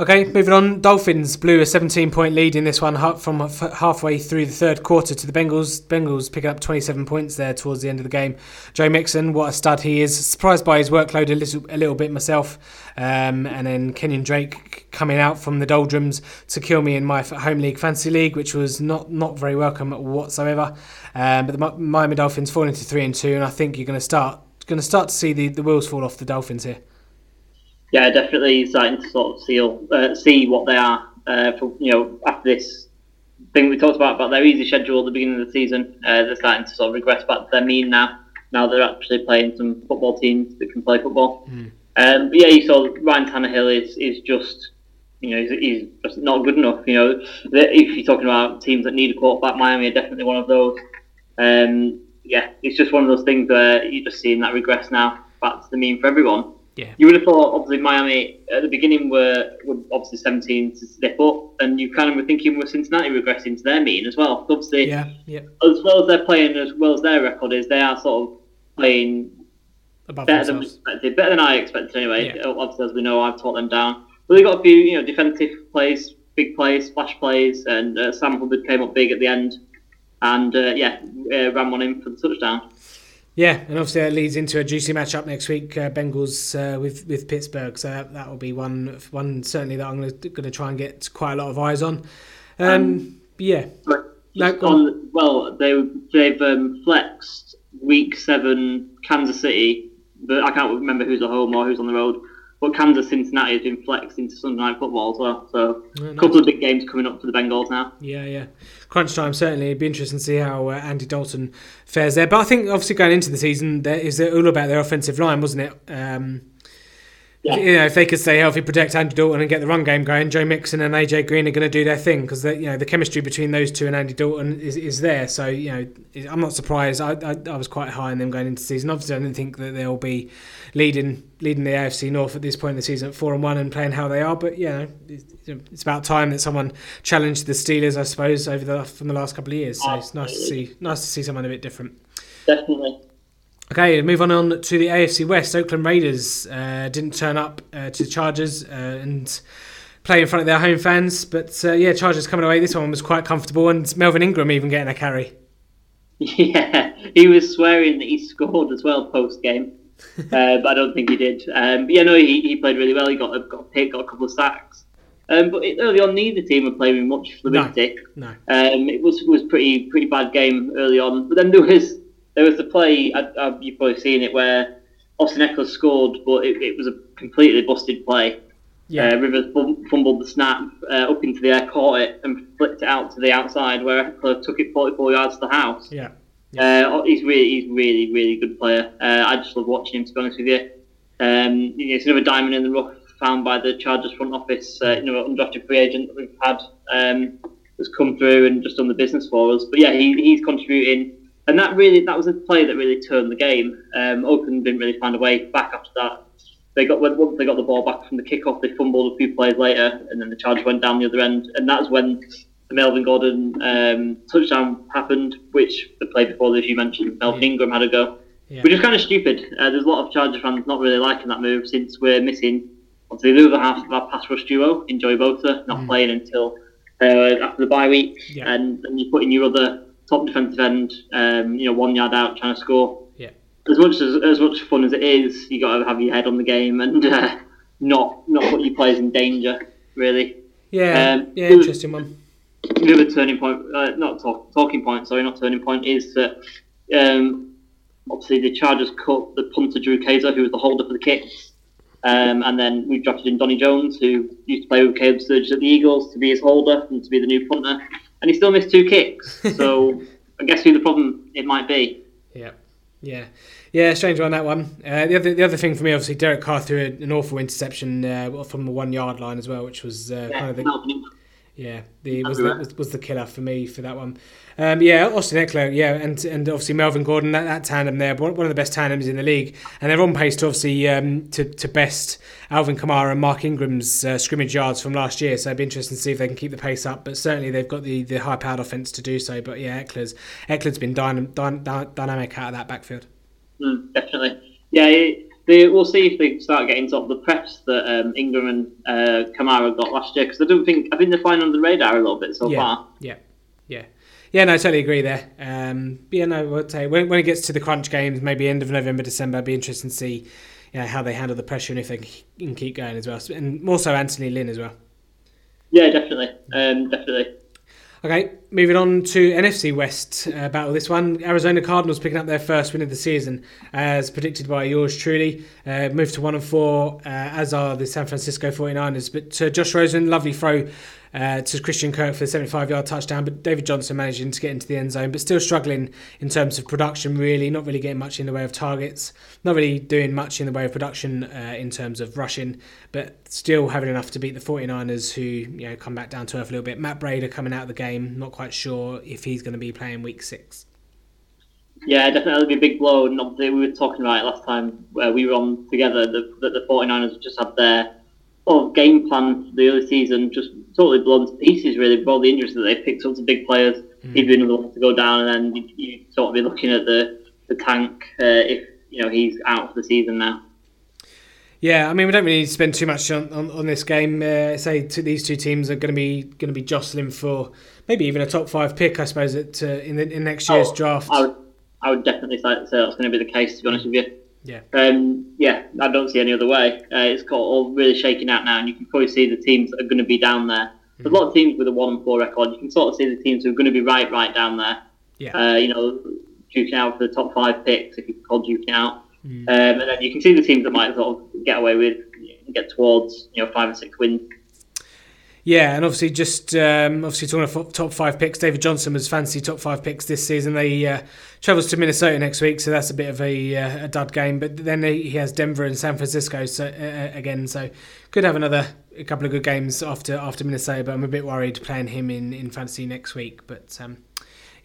Okay, moving on. Dolphins blew a 17 point lead in this one from halfway through the third quarter to the Bengals. Bengals picking up 27 points there towards the end of the game. Joe Mixon, what a stud he is. Surprised by his workload a little, a little bit myself. Um, and then Kenyan Drake coming out from the doldrums to kill me in my home league fantasy league, which was not, not very welcome whatsoever. Um, but the Miami Dolphins falling to three and two, and I think you're going to start going to start to see the, the wheels fall off the Dolphins here. Yeah, definitely starting to sort of seal, uh, see what they are uh, for you know after this thing we talked about about their easy schedule at the beginning of the season. Uh, they're starting to sort of regress back to their mean now. Now they're actually playing some football teams that can play football. Mm. Um, but yeah, you saw Ryan Tannehill is, is just, you know, he's, he's just not good enough. You know, if you're talking about teams that need a quarterback, Miami are definitely one of those. Um, yeah, it's just one of those things where you're just seeing that regress now back to the mean for everyone. Yeah. You would have thought, obviously, Miami at the beginning were, were obviously 17 to step up, and you kind of were thinking with Cincinnati regressing to their mean as well. Obviously, Yeah, yeah. as well as they're playing, as well as their record is, they are sort of playing Above better than expected, better than I expected anyway. Yeah. Obviously, as we know, I've taught them down. But they got a few, you know, defensive plays, big plays, splash plays, and uh, Sam Hubbard came up big at the end, and uh, yeah, uh, ran one in for the touchdown. Yeah, and obviously that leads into a juicy matchup next week, uh, Bengals uh, with with Pittsburgh. So that, that will be one one certainly that I'm going to try and get quite a lot of eyes on. Um, yeah, No, just go on, well, they they've um, flexed week seven Kansas City, but I can't remember who's at home or who's on the road. But Kansas Cincinnati has been flexed into Sunday night football as well. So Oh, a couple of big games coming up for the Bengals now. Yeah, yeah. Crunch time certainly. It'd be interesting to see how uh, Andy Dalton fares there. But I think obviously going into the season, there is all about their offensive line, wasn't it? Um, Yeah. You know, if they could stay healthy, protect Andy Dalton, and get the run game going, Joe Mixon and AJ Green are going to do their thing because you know the chemistry between those two and Andy Dalton is, is there. So you know, I'm not surprised. I, I, I was quite high on them going into the season. Obviously, I didn't think that they'll be leading leading the AFC North at this point in the season at four and one and playing how they are. But you know, it's, it's about time that someone challenged the Steelers, I suppose, over the from the last couple of years. So oh, it's nice to see nice to see someone a bit different. Definitely. Okay, move on, to the AFC West. Oakland Raiders uh, didn't turn up uh, to the Chargers uh, and play in front of their home fans. But uh, yeah, Chargers coming away. This one was quite comfortable, and Melvin Ingram even getting a carry. Yeah, he was swearing that he scored as well post game, uh, but I don't think he did. Um, but yeah, no, he, he played really well. He got a, got a pick, got a couple of sacks. Um, but it, early on, neither team were playing with much fluidity. No, Um, it was was pretty pretty bad game early on. But then there was there was the play I, I, you've probably seen it where Austin Ekeler scored, but it, it was a completely busted play. yeah, Uh, Rivers fumbled the snap uh, up into the air, caught it, and flicked it out to the outside where Eckler took it 44 yards to the house. yeah, Uh, he's really, he's really, really good player. Uh, I just love watching him. To be honest with you, um, you know, it's another diamond in the rough found by the Chargers front office. Uh, you know, undrafted free agent that we've had um, that's come through and just done the business for us. But yeah, he, he's contributing, and that really that was a play that really turned the game. Um, Oakland didn't really find a way back after that. They got once they got the ball back from the kickoff, they fumbled a few plays later, and then the Chargers went down the other end, and that's when the Melvin Gordon um, touchdown happened, which the play before this you mentioned, Melvin Yeah. Ingram had a go, yeah. which is kind of stupid. Uh, there's a lot of Charger fans not really liking that move since we're missing obviously the other half of our pass rush duo, in Joey Bosa, not Mm. playing until uh, after the bye week, Yeah. and, and you put in your other top defensive end, um, you know, one yard out trying to score. Yeah. As much as as much fun as it is, you got to have your head on the game and uh, not not put your players in danger. Really, yeah, um, yeah. was- Interesting one. the other turning point, uh, not talk, talking point, sorry, not turning point, is that um, obviously the Chargers cut the punter Drew Kaser, who was the holder for the kicks, um, and then we drafted in Donnie Jones, who used to play with Caleb Sturgis at the Eagles, to be his holder and to be the new punter, and he still missed two kicks. So I guess who the problem it might be. Yeah, yeah, yeah. Strange one that one. Uh, the other the other thing for me, obviously, Derek Carr threw an awful interception uh, from the one yard line as well, which was uh, kind of the. Yeah, the was the, was, was the killer for me for that one. Um, yeah, Austin Ekeler, yeah, and and obviously Melvin Gordon, that, that tandem there, one one of the best tandems in the league, and they're on pace to obviously um, to, to best Alvin Kamara and Mark Ingram's uh, scrimmage yards from last year. So it'd be interesting to see if they can keep the pace up. But certainly they've got the, the high powered offense to do so. But yeah, Ekeler's Ekeler's been dynam- dy- dy- dynamic out of that backfield. Mm, definitely. Yeah, it, they, we'll see if they start getting sort of the preps that um, Ingram and uh, Kamara got last year, because I don't think, I think they're flying under the radar a little bit so yeah, far. yeah, yeah. Yeah, no, I totally agree there. Um, but yeah, no, I'd say when, when it gets to the crunch games, maybe end of November, December, it'd be interesting to see you know, how they handle the pressure and if they can keep going as well. And more so Anthony Lynn as well. Yeah, definitely. Um, definitely. Okay, moving on to NFC West uh, battle. This one, Arizona Cardinals picking up their first win of the season, as predicted by yours truly. Uh, moved to one and four, uh, as are the San Francisco 49ers. But uh, Josh Rosen, lovely throw uh, to Christian Kirk for the 75 yard touchdown, but David Johnson managing to get into the end zone, but still struggling in terms of production, really, not really getting much in the way of targets, not really doing much in the way of production uh, in terms of rushing, but still having enough to beat the 49ers, who you know come back down to earth a little bit. Matt Breida coming out of the game, not quite sure if he's going to be playing week six. Yeah, definitely be a big blow. And obviously, we were talking about it last time where we were on together that the, the 49ers just had their sort of game plan for the early season just totally blown to pieces, really, with all the injuries that they picked up to big players. Mm. He'd been another one to go down, and then you, you sort of be looking at the, the tank uh, if you know he's out for the season now. Yeah, I mean, we don't really need to spend too much on, on, on this game. Uh, say these two teams are going to be going to be jostling for maybe even a top five pick, I suppose, at, uh, in the in next year's oh, draft. I would, I would definitely say that's going to be the case. To be honest with you. Yeah. Um, yeah, I don't see any other way. Uh, it's got all really shaking out now, and you can probably see the teams that are going to be down there. There's mm-hmm. a lot of teams with a one and four record. You can sort of see the teams who are going to be right, right down there. Yeah. Uh, you know, duking out for the top five picks, if you call duking out. Mm. Um, and then you can see the teams that might sort of get away with, get towards, you know, five or six wins. Yeah, and obviously, just um, obviously talking about top five picks, David Johnson was fancy top five picks this season. They uh, travels to Minnesota next week, so that's a bit of a, uh, a dud game. But then he has Denver and San Francisco so, uh, uh, again, so could have another a couple of good games after after Minnesota. But I'm a bit worried playing him in, in fantasy next week. But um,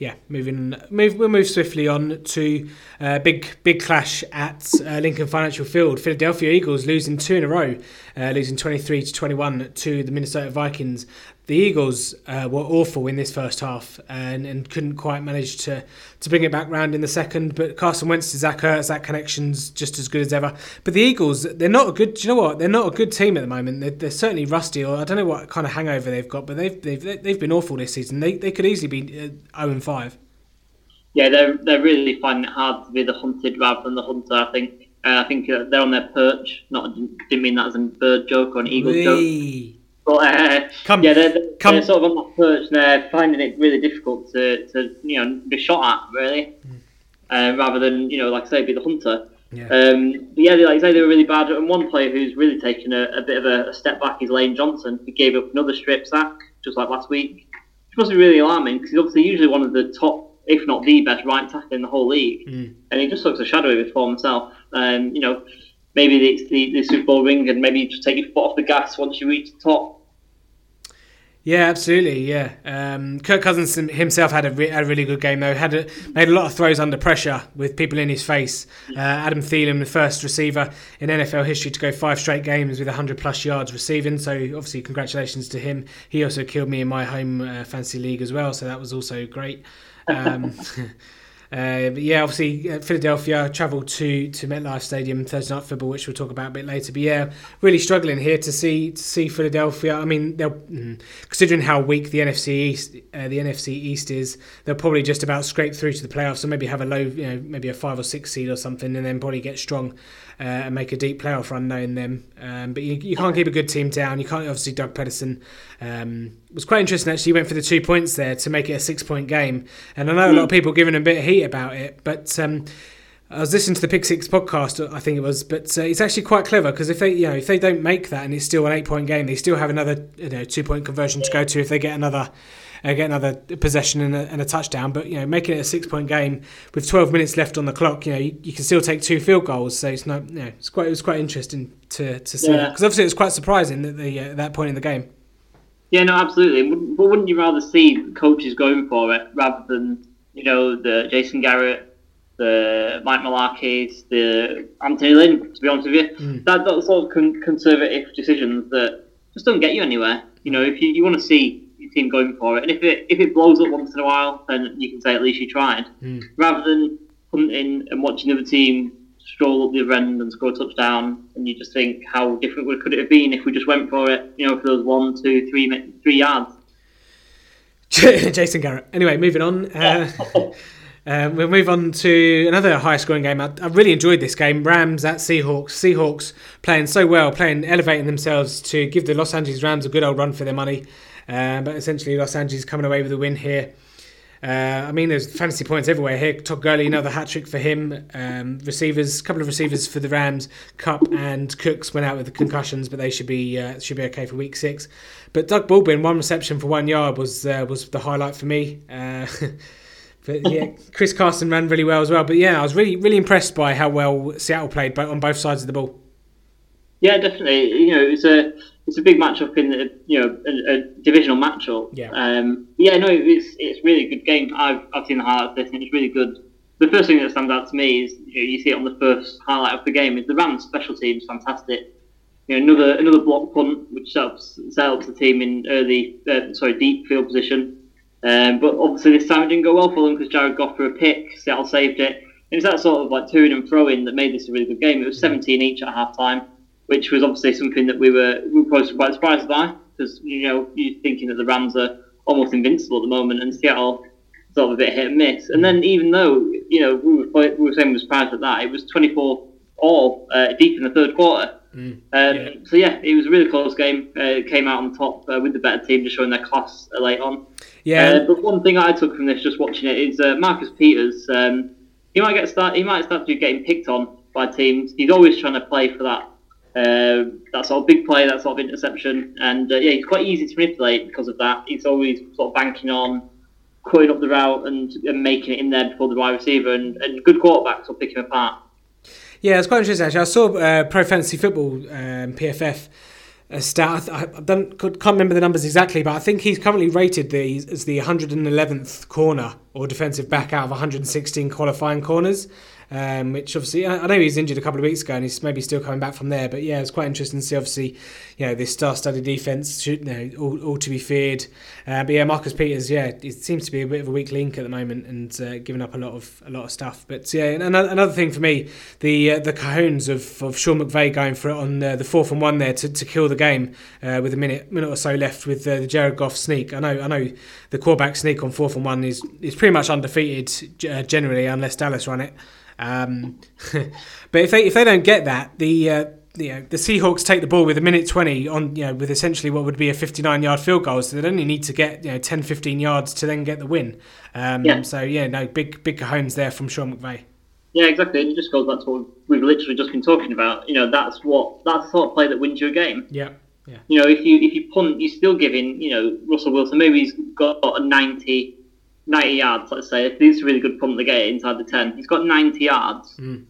yeah, moving move we'll move swiftly on to uh, big big clash at uh, Lincoln Financial Field. Philadelphia Eagles losing two in a row, uh, losing 23 to 21 to the Minnesota Vikings the Eagles uh, were awful in this first half and, and couldn't quite manage to, to bring it back round in the second. But Carson Wentz to Zach Ertz, that connection's just as good as ever. But the Eagles, they're not a good. You know what? They're not a good team at the moment. They're, they're certainly rusty, or I don't know what kind of hangover they've got. But they've they've they've been awful this season. They they could easily be zero uh, and five. Yeah, they're they're really finding it hard to be the hunted rather than the hunter. I think. Uh, I think uh, they're on their perch. Not didn't mean that as a bird joke or an eagle Wee. joke. But uh, come, yeah, they're, they're, come. they're sort of on that perch and they're finding it really difficult to, to you know be shot at really, mm. uh, rather than you know like I say be the hunter. Yeah. Um, but yeah, they, like I say, they were really bad. And one player who's really taken a, a bit of a, a, step back is Lane Johnson, He gave up another strip sack just like last week, which must be really alarming because he's obviously usually one of the top, if not the best, right tackle in the whole league, mm. and he just looks a shadow of his former self. Um, you know, maybe it's the, the Super Bowl ring, and maybe you just take your foot off the gas once you reach the top. Yeah, absolutely. Yeah, um, Kirk Cousins himself had a, re- a, really good game though. Had a, made a lot of throws under pressure with people in his face. Uh, Adam Thielen, the first receiver in NFL history to go five straight games with 100 plus yards receiving. So obviously, congratulations to him. He also killed me in my home uh, fantasy league as well. So that was also great. Um, Uh, but yeah, obviously uh, Philadelphia travelled to to MetLife Stadium Thursday night football, which we'll talk about a bit later. But yeah, really struggling here to see to see Philadelphia. I mean, they'll mm, considering how weak the NFC East uh, the NFC East is, they'll probably just about scrape through to the playoffs. So maybe have a low, you know, maybe a five or six seed or something, and then probably get strong uh, and make a deep playoff run knowing them. Um, but you, you can't keep a good team down. You can't obviously Doug Pederson um, was quite interesting actually. He went for the two points there to make it a six point game, and I know a lot of people giving a bit of heat about it, but. Um, I was listening to the Pick Six podcast, I think it was, but uh, it's actually quite clever because if they, you know, if they don't make that and it's still an eight-point game, they still have another, you know, two-point conversion to go to if they get another get another possession and a, and a, touchdown. But you know, making it a six point game with 12 minutes left on the clock, you know, you, you can still take two field goals. So it's not, you know, it's quite it was quite interesting to, to see yeah. because obviously it was quite surprising that the uh, that point in the game. Yeah, no, absolutely. But wouldn't you rather see coaches going for it rather than you know the Jason Garrett, the Mike Mularkey, the Anthony Lynn? To be honest with you, mm. that that sort of con- conservative decisions that just don't get you anywhere. You know, if you, you want to see team going for it. And if it if it blows up once in a while, then you can say at least you tried, mm. rather than hunting and watching the other team stroll up the other end and score a touchdown, and you just think how different could it have been if we just went for it? You know, for those one, two, three, three yards. Jason Garrett. Anyway, moving on. Uh, um, we'll move on to another high scoring game. I, I, really enjoyed this game. Rams at Seahawks. Seahawks playing so well, playing, elevating themselves to give the Los Angeles Rams a good old run for their money. Uh, but essentially, Los Angeles coming away with a win here. Uh, I mean, there's fantasy points everywhere here. Todd Gurley, another hat trick for him. Um, receivers, a couple of receivers for the Rams. Kupp and Cooks went out with the concussions, but they should be uh, should be okay for week six. But Doug Baldwin, one reception for one yard was uh, was the highlight for me. Uh, but yeah, Chris Carson ran really well as well. But yeah, I was really really impressed by how well Seattle played on both sides of the ball. Yeah, definitely. You know, it's a it's a big matchup in the you know a, a divisional matchup. Yeah. Um, yeah, no, it's it's really a good game. I've I've seen the highlights of this and it's really good. The first thing that stands out to me is you, know, you see it on the first highlight of the game is the Rams special teams fantastic. You know, another another block punt which helps helps the team in early uh, sorry deep field position. Um, but obviously this time it didn't go well for them because Jared got for a pick. Seattle saved it. It was that sort of like to and fro in that made this a really good game. It was 17 each at half time which was obviously something that we were, we were probably quite surprised by because you know you're thinking that the Rams are almost invincible at the moment and Seattle sort of a bit hit and miss. And then even though you know we were, we were saying we were surprised at that, it was 24 all uh, deep in the third quarter. Mm, um, yeah. So yeah, it was a really close game. Uh, it came out on top uh, with the better team, just showing their class late on. Yeah. Uh, but one thing I took from this, just watching it, is uh, Marcus Peters. Um, he might get start. He might start to getting picked on by teams. He's always trying to play for that uh, that sort of big play, that sort of interception, and uh, yeah, he's quite easy to manipulate because of that. He's always sort of banking on cutting up the route and, and making it in there before the wide receiver, and, and good quarterbacks will pick him apart. Yeah, it's quite interesting actually. I saw uh, Pro Fantasy Football um, PFF a stat. I, I don't, can't remember the numbers exactly, but I think he's currently rated the, as the 111th corner or defensive back out of 116 qualifying corners um, which obviously I, know he was injured a couple of weeks ago and he's maybe still coming back from there. But yeah, it's quite interesting to see. Obviously, you know this star-studded defense, should, you know, all, all to be feared. Uh, but yeah, Marcus Peters, yeah, it seems to be a bit of a weak link at the moment and uh, giving up a lot of a lot of stuff. But yeah, another, another thing for me, the uh, the cajones of, of Sean McVay going for it on uh, the fourth and one there to, to kill the game uh, with a minute minute or so left with uh, the Jared Goff sneak. I know I know the quarterback sneak on fourth and one is is pretty much undefeated generally unless Dallas run it. Um, but if they if they don't get that, the uh, you know, the Seahawks take the ball with a minute 20 on, you know, with essentially what would be a 59 yard field goal. So they only need to get, you know, 10, 15 yards to then get the win. Um, yeah. So, yeah, no, big, big cajones there from Sean McVay. Yeah, exactly. And it just goes back to what we've literally just been talking about. You know, that's what, that's the sort of play that wins you a game. Yeah. Yeah. You know, if you if you punt, you're still giving, you know, Russell Wilson, maybe he's got a 90, 90 yards, let's say. If he's a really good punt to get it inside the 10, he's got 90 yards. Mm.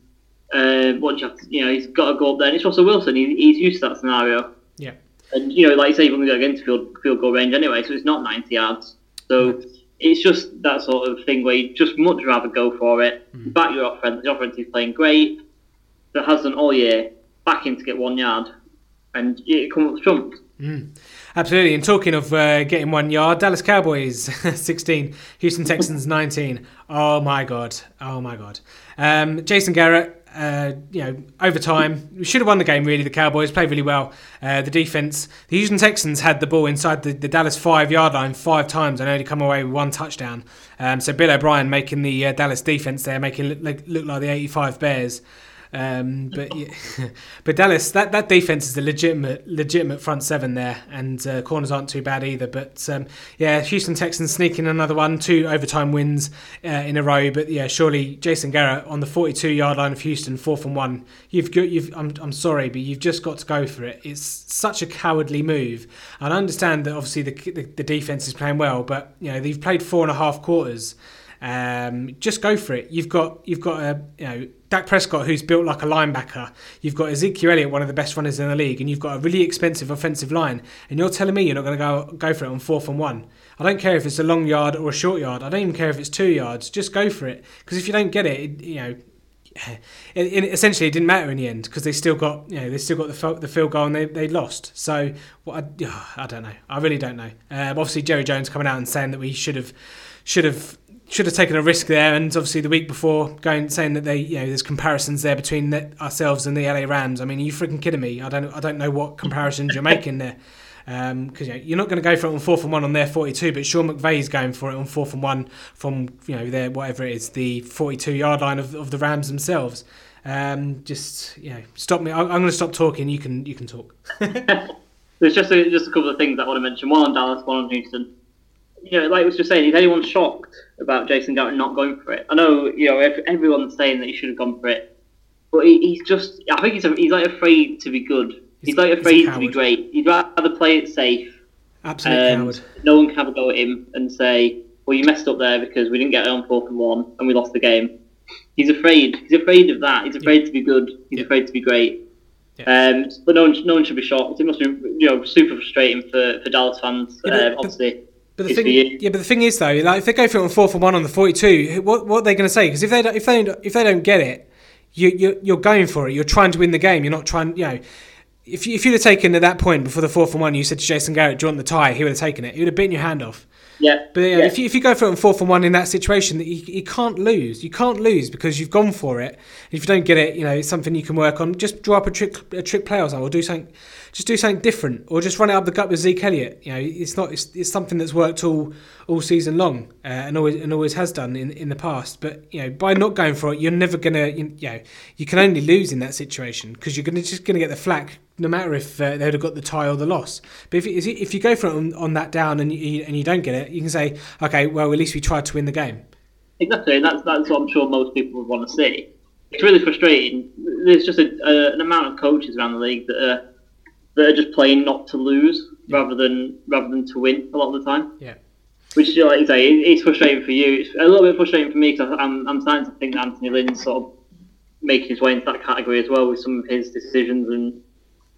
Uh, what you have to, you know, he's got to go up there. And it's Russell Wilson. He, he's used to that scenario. Yeah. And, you know, like you say, you've only got to get into field, field goal range anyway, so it's not 90 yards. So mm. it's just that sort of thing where you just much rather go for it, mm. back your offense. The offense is playing great, that has done all year, back in to get one yard, and it comes up trumps. Mm. Absolutely. And talking of uh, getting one yard, Dallas Cowboys 16, Houston Texans 19. Oh my God. Oh my God. Um, Jason Garrett, uh, you know, overtime, we should have won the game. Really, the Cowboys played really well. Uh, the defense, the Houston Texans had the ball inside the, the Dallas five yard line five times and only come away with one touchdown. Um, so Bill O'Brien making the uh, Dallas defense there, making it look, look like the 85 Bears. Um, but yeah, but Dallas, that, that defense is a legitimate legitimate front seven there, and uh, corners aren't too bad either. But um, yeah, Houston Texans sneaking another one, two overtime wins uh, in a row. But yeah, surely Jason Garrett on the 42 yard line of Houston, fourth and one. You've got, you've. I'm, I'm sorry, but you've just got to go for it. It's such a cowardly move. And I understand that obviously the, the, the defense is playing well, but you know they've played four and a half quarters. Um, just go for it. You've got you've got a you know Dak Prescott, who's built like a linebacker. You've got Ezekiel Elliott, one of the best runners in the league, and you've got a really expensive offensive line. And you're telling me you're not going to go go for it on fourth and one. I don't care if it's a long yard or a short yard. I don't even care if it's two yards. Just go for it. Because if you don't get it, it you know, it, it, essentially it didn't matter in the end because they still got you know they still got the the field goal and they, they lost. So what I, I don't know. I really don't know. Um, obviously Jerry Jones coming out and saying that we should have should have should have taken a risk there. And obviously, the week before, going saying that they, you know, there's comparisons there between the, ourselves and the LA Rams. I mean, are you freaking kidding me? I don't, I don't know what comparisons you're making there. Because um, you know, you're not going to go for it on fourth and one on their 42, but Sean McVay's going for it on fourth and one from you know their whatever it is, the 42 yard line of, of the Rams themselves. Um, just you know, stop me. I, I'm going to stop talking. You can you can talk. There's just a, just a couple of things I want to mention. One on Dallas, one on Houston you know, like I was just saying, is anyone shocked about Jason Garrett not going for it? I know, you know, everyone's saying that he should have gone for it, but he, he's just, I think he's, he's like afraid to be good. He's, he's like afraid to be great. He'd rather play it safe. Absolutely. No one can have a go at him and say, well, you messed up there because we didn't get it on fourth and one and we lost the game. He's afraid. He's afraid of that. He's afraid yeah. to be good. He's yeah. afraid to be great. Yeah. Um, but no one, no one should be shocked. It must be, you know, super frustrating for, for Dallas fans. Yeah, um, obviously. But the thing, yeah, but the thing is though, like if they go for it on fourth and one on the forty-two, what what are they going to say? Because if they don't, if they don't, if they don't get it, you you you're going for it. You're trying to win the game. You're not trying, you know. If, you, if you'd have taken at that point before the fourth and one, you said to Jason Garrett, "Do you want the tie?" He would have taken it. He would have beaten your hand off. Yeah. But yeah, if you if you go for it on fourth and one in that situation, that you, you can't lose. You can't lose because you've gone for it. If you don't get it, you know it's something you can work on. Just draw up a trick a trick play or something, or do something. Just do something different, or just run it up the gut with Zeke Elliott. You know, it's not it's, it's something that's worked all all season long uh, and always and always has done in, in the past. But you know, by not going for it, you're never gonna you, you know you can only lose in that situation because you're gonna just gonna get the flack no matter if uh, they would have got the tie or the loss. But if, if you go for it on, on that down and you, and you don't get it, you can say, okay, well, at least we tried to win the game. Exactly, and that's, that's what I'm sure most people would want to see. It's really frustrating. There's just a, a, an amount of coaches around the league that are, that are just playing not to lose yeah. rather than rather than to win a lot of the time. Yeah. Which, like you say, it's frustrating for you. It's a little bit frustrating for me because I'm, I'm starting to think that Anthony Lynn's sort of making his way into that category as well with some of his decisions and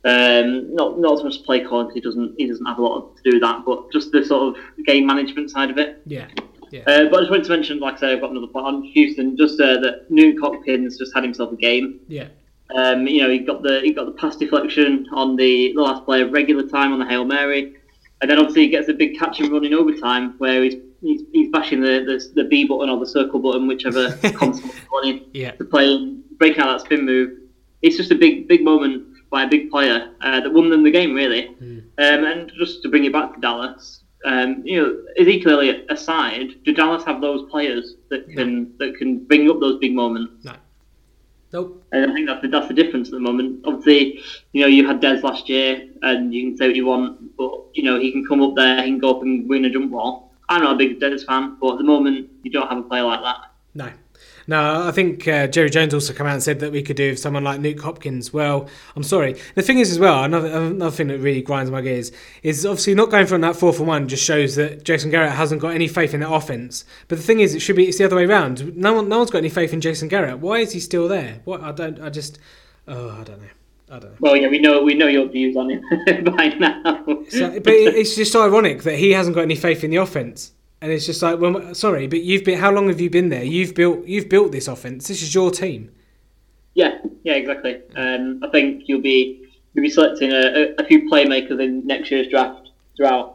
um, not not as much play calling he doesn't he doesn't have a lot to do with that, but just the sort of game management side of it. Yeah. Yeah. Uh, but I just wanted to mention, like I said, I've got another point on Houston. Just uh, that Newton Hopkins just had himself a game. Yeah. Um, you know, he got the he got the pass deflection on the, the last play of regular time on the hail mary, and then obviously he gets a big catch and run in overtime where he's he's, he's bashing the, the, the B button or the circle button, whichever console he's yeah. to play breaking out that spin move. It's just a big big moment by a big player uh, that won them the game, really. Mm. Um, and just to bring it back to Dallas, um, you know, Ezekiel aside, do Dallas have those players that can no. that can bring up those big moments? No. Nope. And I think that's the, that's the difference at the moment. Obviously, you know, you had Dez last year, and you can say what you want, but you know, he can come up there, he can go up and win a jump ball. I'm not a big Dez fan, but at the moment, you don't have a player like that. No. No, I think uh, Jerry Jones also came out and said that we could do with someone like Nuke Hopkins. Well, I'm sorry. The thing is, as well, another another thing that really grinds my gears is obviously not going from that four for one just shows that Jason Garrett hasn't got any faith in that offense. But the thing is, it should be it's the other way around. No one, no one's got any faith in Jason Garrett. Why is he still there? What I don't, I just, oh, I don't know. I don't know. Well, yeah, we know we know your views on him by now. so, but it's just ironic that he hasn't got any faith in the offense and it's just like, well, sorry, but you've been. How long have you been there? You've built. You've built this offense. This is your team. Yeah, yeah, exactly. Um, I think you'll be you'll be selecting a, a, few playmakers in next year's draft throughout.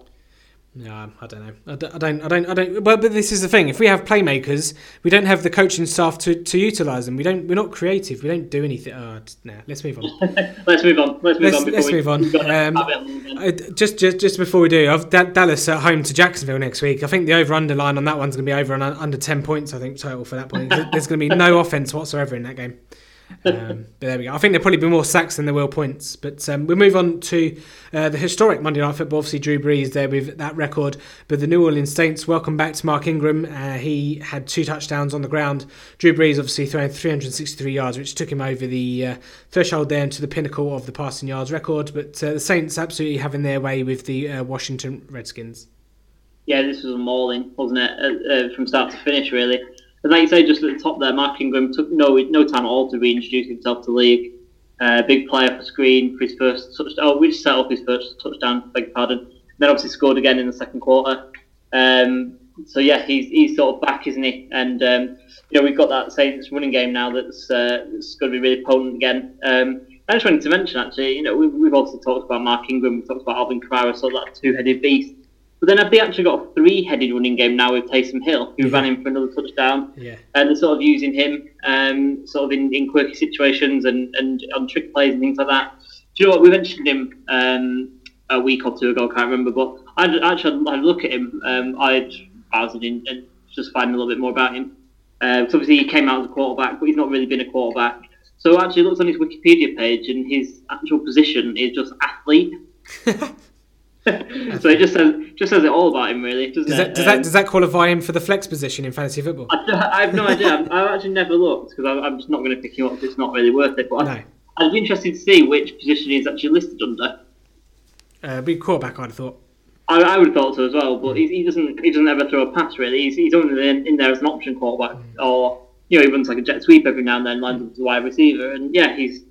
No, I don't know. I don't. I don't. I don't. I don't but, but this is the thing. If we have playmakers, we don't have the coaching staff to, to utilize them. We don't. We're not creative. We don't do anything. Oh, no. Let's move on. let's move on. Let's move let's, on. Let's move on. Um, just, just, just before we do, I've Dallas at home to Jacksonville next week. I think the over underline on that one's going to be over on under ten points. I think total for that point. There's going to be no offense whatsoever in that game. Um, but there we go. I think there'll probably be more sacks than there will points. But um, we'll move on to uh, the historic Monday Night Football. Obviously, Drew Brees there with that record. But the New Orleans Saints, welcome back to Mark Ingram. Uh, he had two touchdowns on the ground. Drew Brees obviously throwing 363 yards, which took him over the uh, threshold there into the pinnacle of the passing yards record. But uh, the Saints absolutely having their way with the uh, Washington Redskins. Yeah, this was a mauling, wasn't it, uh, from start to finish, really. And like you say, just at the top there, Mark Ingram took no no time at all to reintroduce himself to the league. Uh, big player for screen for his first touchdown, oh, which set off his first touchdown, beg pardon. Then obviously scored again in the second quarter. Um, so yeah, he's he's sort of back, isn't he? And um, you know we've got that Saints running game now that's uh, that's going to be really potent again. Um, I just wanted to mention actually, you know, we, we've also talked about Mark Ingram, we've talked about Alvin Kamara, of that two-headed beast. But then have they actually got a three-headed running game now with Taysom Hill, who yeah. ran in for another touchdown? Yeah. And they're sort of using him um, sort of in, in quirky situations and, and on trick plays and things like that. Do you know what? We mentioned him um, a week or two ago, I can't remember, but I'd actually I'd look at him. Um, I'd browse it in and just find a little bit more about him. Uh, so obviously he came out as a quarterback, but he's not really been a quarterback. So actually, looks on his Wikipedia page, and his actual position is just athlete. so it just says just says it all about him, really, doesn't Does it? that does Um, that does that qualify him for the flex position in fantasy football? I, I have no idea. I've, I've actually never looked because I'm just not going to pick him up. 'cause It's not really worth it. But No. I, I'd be interested to see which position he's actually listed under. Uh, be quarterback, I'd have thought. I, I would have thought so as well, but he, he doesn't. He doesn't ever throw a pass really. He's, he's only in, in there as an option quarterback, or you know, he runs like a jet sweep every now and then, lines up as a wide receiver, and yeah, he's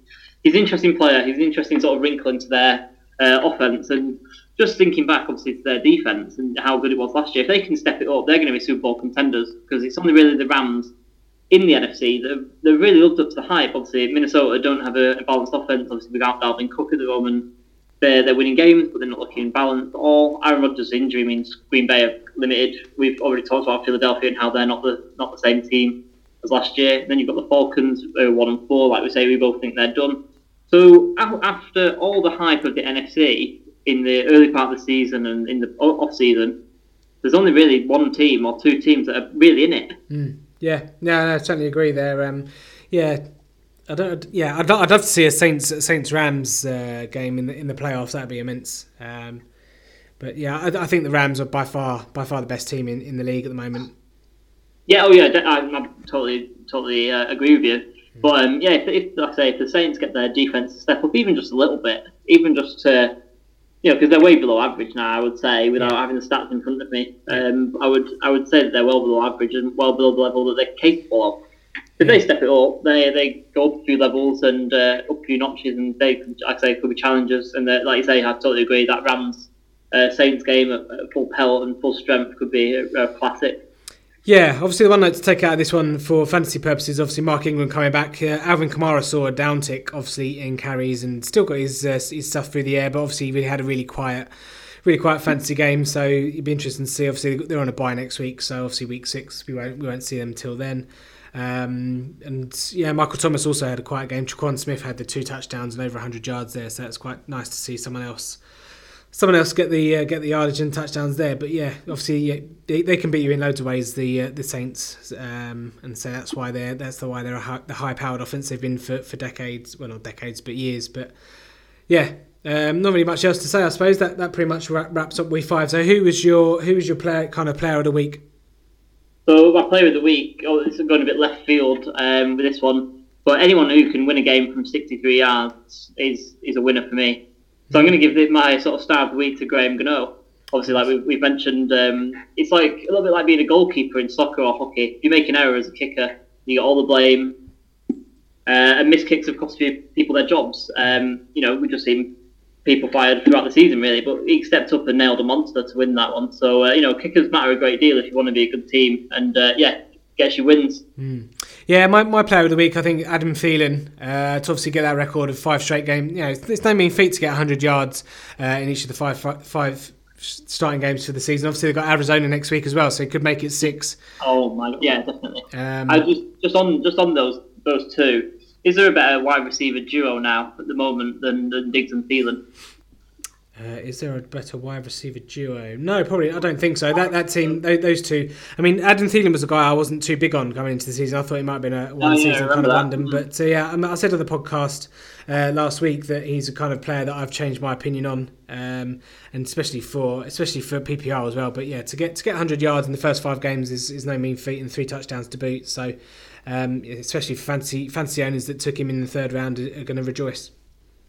he's an interesting player. He's an interesting sort of wrinkle into their uh, offense, and just thinking back, obviously, to their defense and how good it was last year. If they can step it up, they're going to be Super Bowl contenders because it's only really the Rams in the NFC that they're really lived up to the hype. Obviously, Minnesota don't have a, balanced offense. Obviously, without Dalvin Cook at the moment, they're, they're winning games, but they're not looking balanced. at All Aaron Rodgers' injury means Green Bay are limited. We've already talked about Philadelphia and how they're not the not the same team as last year. And then you've got the Falcons, one and four. Like we say, we both think they're done. So after all the hype of the NFC in the early part of the season and in the off season, there's only really one team or two teams that are really in it. Yeah, no, no, I certainly agree there. Um, yeah, I don't. Yeah, I'd, I'd love to see a Saints Saints Rams uh, game in the in the playoffs. That'd be immense. Um, but yeah, I, I think the Rams are by far by far the best team in, in the league at the moment. Yeah, oh yeah, I, I totally, totally uh, agree with you. But um, yeah, if, if like I say, if the Saints get their defense to step up even just a little bit, even just to, you know, because they're way below average now, I would say, without Yeah. having the stats in front of me, um, I would, I would say that they're well below average and well below the level that they're capable of. If they step it up, they they go up a few levels and uh, up a few notches, and they, could- like I say, could be challengers. And like you say, I totally agree that Rams uh, Saints game at, at full pelt and full strength could be a, a classic. Yeah, obviously the one note to take out of this one for fantasy purposes, obviously Mark Ingram coming back. Uh, Alvin Kamara saw a downtick, obviously in carries, and still got his uh, his stuff through the air, but obviously he really had a really quiet, really quiet fantasy game. So it'd be interesting to see. Obviously they're on a bye next week, so obviously week six we won't we won't see them till then. Um, and yeah, Michael Thomas also had a quiet game. Tre'Quan Smith had the two touchdowns and over 100 yards there, so it's quite nice to see someone else someone else get the uh, get the yardage and touchdowns there. But yeah, obviously yeah, they, they can beat you in loads of ways. The uh, the Saints, um, and so that's why they're that's the why they're a high, the high powered offense they've been for, for decades. Well, not decades, but years. But yeah. Um, not really much else to say, I suppose. That that pretty much wrap, wraps up week five. So, who was your who was your player kind of player of the week? So my player of the week, oh, is going a bit left field um, with this one, but anyone who can win a game from 63 yards is is a winner for me. So I'm going to give my sort of star of the week to Graham Gano. Obviously, like we, we've mentioned, um, it's like a little bit like being a goalkeeper in soccer or hockey. If you make an error as a kicker, you get all the blame. Uh, and missed kicks have cost people their jobs. Um, you know, we've just seen people fired throughout the season, really. But he stepped up and nailed a monster to win that one. So, uh, you know, kickers matter a great deal if you want to be a good team. And, uh, yeah, gets you wins. Yeah, my, my player of the week, I think Adam Thielen, uh, to obviously get that record of five straight games. You know, it's, it's no mean feat to get 100 yards uh, in each of the five, five, five starting games for the season. Obviously, they've got Arizona next week as well, so he could make it six. Oh my, yeah, definitely. Um, I just just on just on those those two. Is there a better wide receiver duo now at the moment than, than Diggs and Thielen? Uh, is there a better wide receiver duo? No, probably. I don't think so. That that team, those, those two. I mean, Adam Thielen was a guy I wasn't too big on coming into the season. I thought he might have been a one Oh, yeah, season kind of that. wonder. But uh, yeah, I, mean, I said on the podcast uh, last week that he's a kind of player that I've changed my opinion on, um, and especially for especially for PPR as well. But yeah, to get to get 100 yards in the first five games is, is no mean feat, and three touchdowns to boot. So, um, especially for fancy fancy owners that took him in the third round are, are going to rejoice.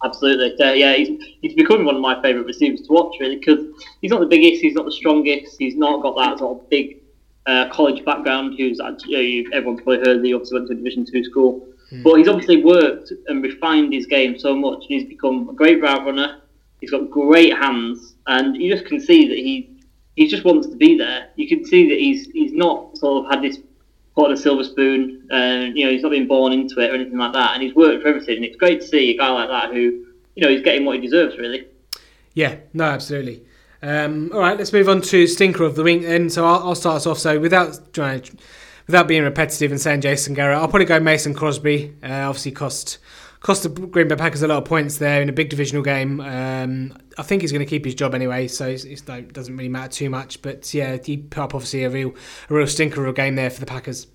Absolutely. Uh, yeah, he's, he's becoming one of my favourite receivers to watch, really, because he's not the biggest, he's not the strongest, he's not got that sort of big uh, college background. Who's you know, everyone's probably heard that he obviously went to a Division two school, but he's obviously worked and refined his game so much, and he's become a great route runner. He's got great hands, and you just can see that he he just wants to be there. You can see that he's he's not sort of had this on a silver spoon, and you know he's not been born into it or anything like that, and he's worked for everything. And it's great to see a guy like that who you know he's getting what he deserves, really. Yeah, no, absolutely. Um, all right, let's move on to stinker of the week. Then, so I'll, I'll start us off. So without trying, without being repetitive and saying Jason Garrett, I'll probably go Mason Crosby. Uh, obviously, cost cost the Green Bay Packers a lot of points there in a big divisional game. Um, I think he's going to keep his job anyway, so it doesn't really matter too much. But yeah, he put up obviously a real a real stinker of a game there for the Packers.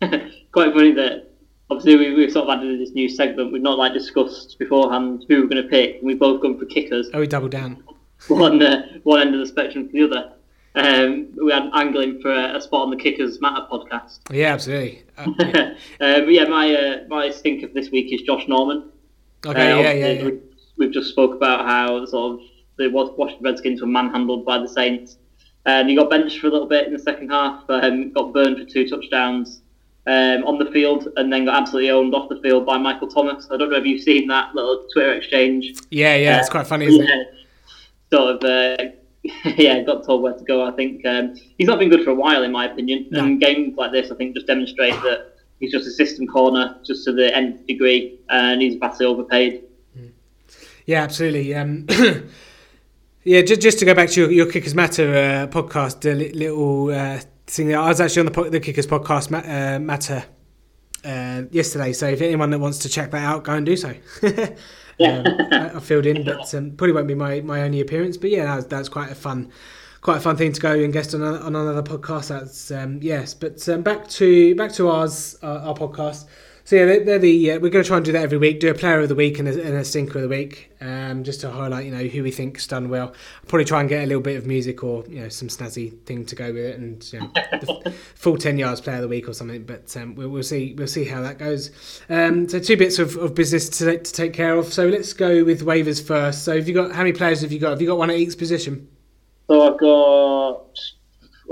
Quite funny that obviously we, we've sort of added this new segment. We've not like discussed beforehand who we're going to pick, and we've both gone for kickers. Oh, we doubled down. one uh, one end of the spectrum to the other. Um, we had angling for a, a, spot on the Kickers Matter podcast. Yeah, absolutely. Uh, yeah. uh, but yeah, my uh, my stinker for this week is Josh Norman. Okay, uh, yeah, yeah, yeah. We, we've just spoke about how sort of the Washington Redskins were manhandled by the Saints, and he got benched for a little bit in the second half. Um, got burned for two touchdowns um, on the field, and then got absolutely owned off the field by Michael Thomas. I don't know if you've seen that little Twitter exchange. Yeah, yeah, it's quite funny, isn't yeah. it? Sort of. Uh, yeah, got told where to go. I think um, he's not been good for a while, in my opinion. No. And games like this, I think, just demonstrate that he's just a system corner, just to the nth degree, and he's vastly overpaid. Yeah, absolutely. Um, yeah, just just to go back to your, your Kickers Matter uh, podcast, a little uh, thing. I was actually on the the Kickers podcast uh, Matter uh, yesterday, so if anyone that wants to check that out, go and do so. um, I, filled in, but um, probably won't be my, my only appearance. But yeah, that's that's quite a fun, quite a fun thing to go and guest on, on another podcast. That's um, yes, but um, back to back to ours, uh, our podcast. So yeah, they're, they're the uh, we're going to try and do that every week. Do a player of the week and a, and a stinker of the week, um, just to highlight you know who we think's done well. I'll probably try and get a little bit of music or you know some snazzy thing to go with it, and you know, the full ten yards player of the week or something. But um, we'll, we'll, see we'll see how that goes. Um, so two bits of, of business to, to take care of. So let's go with waivers first. So have you got how many players have you got? Have you got one at each position? So I've got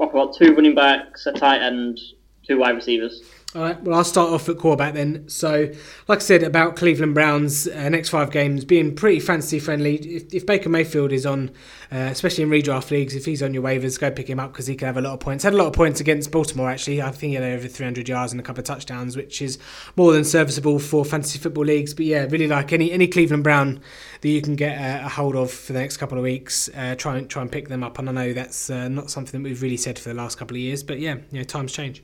I've got two running backs, a tight end, two wide receivers. All right, well, I'll start off at quarterback then. So, like I said about Cleveland Browns' uh, next five games being pretty fantasy friendly. If, if Baker Mayfield is on, uh, especially in redraft leagues, if he's on your waivers, go pick him up because he can have a lot of points. Had a lot of points against Baltimore, actually. I think he had over 300 yards and a couple of touchdowns, which is more than serviceable for fantasy football leagues. But yeah, really like any any Cleveland Brown that you can get a, a hold of for the next couple of weeks. Uh, try and try and pick them up. And I know that's uh, not something that we've really said for the last couple of years, but yeah, you know, times change.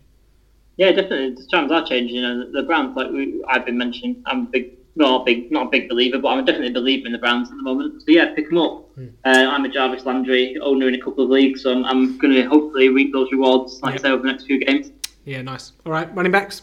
Yeah, definitely. The times are changing. You know, the Browns, like we, I've been mentioning, I'm a big, not a big, not a big believer, but I'm definitely a believer in the Browns at the moment. So yeah, pick them up. Mm. Uh, I'm a Jarvis Landry owner in a couple of leagues, so I'm, I'm going to hopefully reap those rewards, like yep. I say, over the next few games. Yeah, nice. All right, running backs.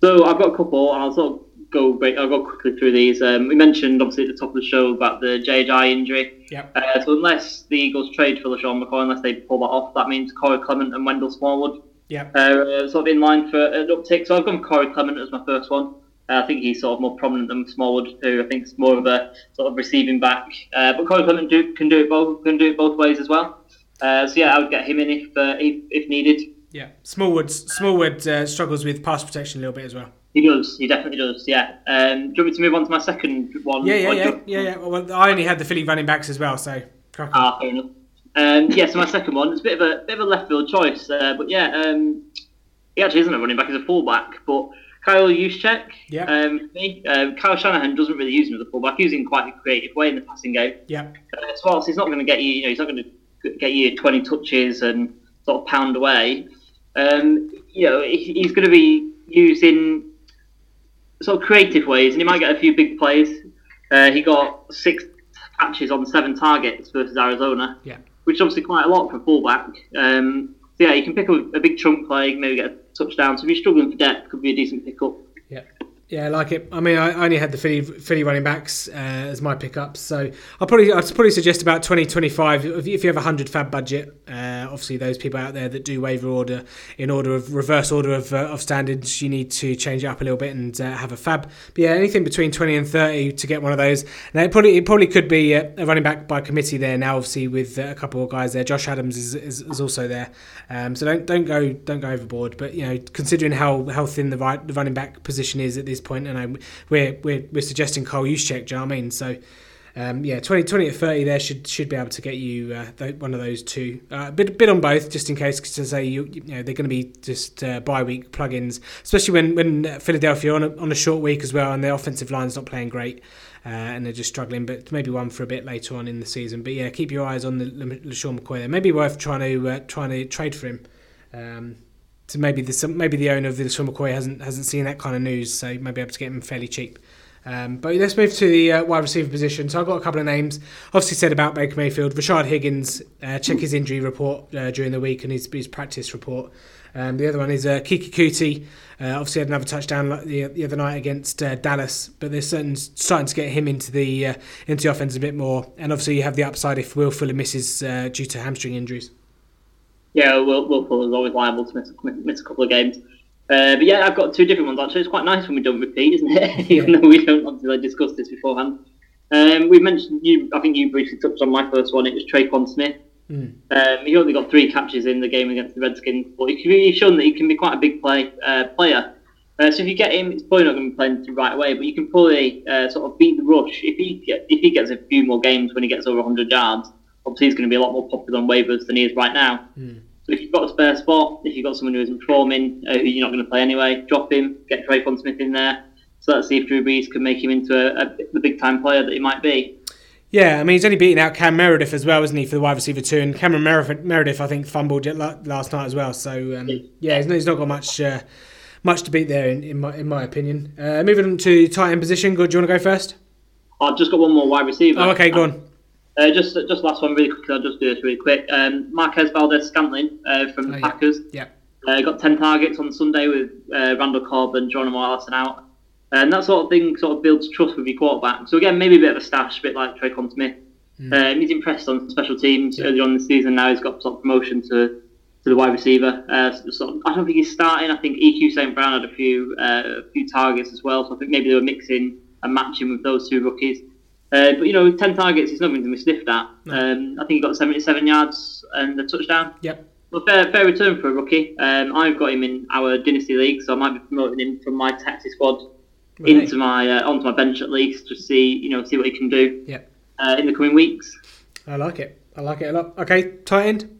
So I've got a couple, I'll sort of go. I'll go quickly through these. Um, we mentioned obviously at the top of the show about the JHI injury. Yep. Uh, so unless the Eagles trade for LeSean McCoy, unless they pull that off, that means Corey Clement and Wendell Smallwood yeah. Uh, sort of in line for an uptick. So I've gone Corey Clement as my first one. Uh, I think he's sort of more prominent than Smallwood, who I think is more of a sort of receiving back. Uh, but Corey Clement do, can do it both can do it both ways as well. Uh, so yeah, I would get him in if uh, if, if needed. Yeah, Smallwood Smallwood uh, struggles with pass protection a little bit as well. He does. He definitely does. Yeah. Um, do you want me to move on to my second one? Yeah, yeah, yeah, yeah, yeah. Well, I only had the Philly running backs as well, so. Ah, fair enough. Um, yeah, so my second one is a bit of a bit of a left field choice, uh, but yeah, um, he actually isn't a running back; he's a fullback. But Kyle Juszczyk, yeah, um, me, uh, Kyle Shanahan doesn't really use him as a fullback. He's in quite a creative way in the passing game. Yeah, uh, so whilst he's not going to get you, you know, he's not going to get you 20 touches and sort of pound away. Um, you know, he's going to be used in sort of creative ways, and he might get a few big plays. Uh, he got six catches on seven targets versus Arizona. Yeah which is obviously quite a lot for fullback. Um, so yeah, you can pick up a big chunk play, maybe get a touchdown. So if you're struggling for depth, could be a decent pickup. Yeah. I like it. I mean, I only had the Philly, Philly running backs uh, as my pickups, so I'll probably I'd probably suggest about 20, 25. If you have a hundred FAAB budget, uh, obviously those people out there that do waiver order in order of reverse order of, uh, of standards, you need to change it up a little bit and uh, have a FAAB. But yeah, anything between twenty and thirty to get one of those. Now it probably it probably could be a running back by committee there now. Obviously with uh, a couple of guys there, Josh Adams is, is, is also there. Um, so don't don't go don't go overboard. But you know, considering how how thin the right the running back position is at this point, and I we're we're, we're suggesting Cole Juszczyk. Do you know what I mean? So. Um, yeah, 20, 20 to 30 there should should be able to get you uh, one of those two. A uh, bit, bit on both, just in case, to say you, you know they're going to be just uh, bye week plugins, especially when when Philadelphia on a, on a short week as well, and their offensive line's not playing great, uh, and they're just struggling. But maybe one for a bit later on in the season. But yeah, keep your eyes on the LeSean McCoy there. Maybe worth trying to uh, trying to trade for him. Um, so maybe the maybe the owner of the McCoy hasn't hasn't seen that kind of news, so you might be able to get him fairly cheap. Um, but let's move to the uh, wide receiver position. So I've got a couple of names. Obviously said about Baker Mayfield, Rashard Higgins. Uh, check his injury report uh, during the week and his, his practice report. Um, the other one is uh, Keke Coutee. Uh, obviously had another touchdown the, the other night against uh, Dallas, but they're certain, starting to get him into the uh, into the offense a bit more. And obviously you have the upside if Will Fuller misses uh, due to hamstring injuries. Yeah, Will, is always liable to miss, miss a couple of games. Uh, but yeah, I've got two different ones actually. It's quite nice when we don't repeat, isn't it? Even though we don't obviously discuss this beforehand. Um, we mentioned you. I think you briefly touched on my first one. It was Tre'Quan Smith. Mm. Um, he only got three catches in the game against the Redskins, but he's shown that he can be quite a big play uh, player. Uh, so if you get him, it's probably not going to be playing right away, but you can probably uh, sort of beat the rush if he get, if he gets a few more games when he gets over 100 yards. Obviously, he's going to be a lot more popular on waivers than he is right now. Mm. So if you've got a spare spot, if you've got someone who isn't performing, uh, who you're not going to play anyway, drop him, get Tre'Quan Smith in there. So let's see if Drew Brees can make him into a, a, the big time player that he might be. Yeah, I mean he's only beaten out Cam Meredith as well, isn't he, for the wide receiver two? And Cameron Meredith, I think, fumbled last night as well. So um, yeah, he's not, he's not got much uh, much to beat there, in, in my in my opinion. Uh, moving on to tight end position. Good, do you want to go first? I've just got one more wide receiver. Oh, okay, go on. Uh, just just last one really quickly. I'll just do this really quick. Um, Marquez Valdes-Scantling uh, from the oh, Packers. Yeah. Uh, got ten targets on Sunday with uh, Randall Cobb and Geronimo Allison out. And that sort of thing sort of builds trust with your quarterback. So again, maybe a bit of a stash, a bit like Tre'Quan Smith. Mm. Um, he's impressed on special teams yeah. early on in the season. Now he's got sort of promotion to, to the wide receiver. Uh, so I don't think he's starting. I think EQ St Brown had a few uh, a few targets as well. So I think maybe they were mixing and matching with those two rookies. Uh, but you know, ten targets is nothing to be sniffed at. Um, I think he got seventy-seven yards and a touchdown. Yep. Well, fair, fair return for a rookie. Um, I've got him in our dynasty league, so I might be promoting him from my taxi squad right. into my uh, onto my bench at least to see you know see what he can do. Yeah. Uh, in the coming weeks. I like it. I like it a lot. Okay, tight end.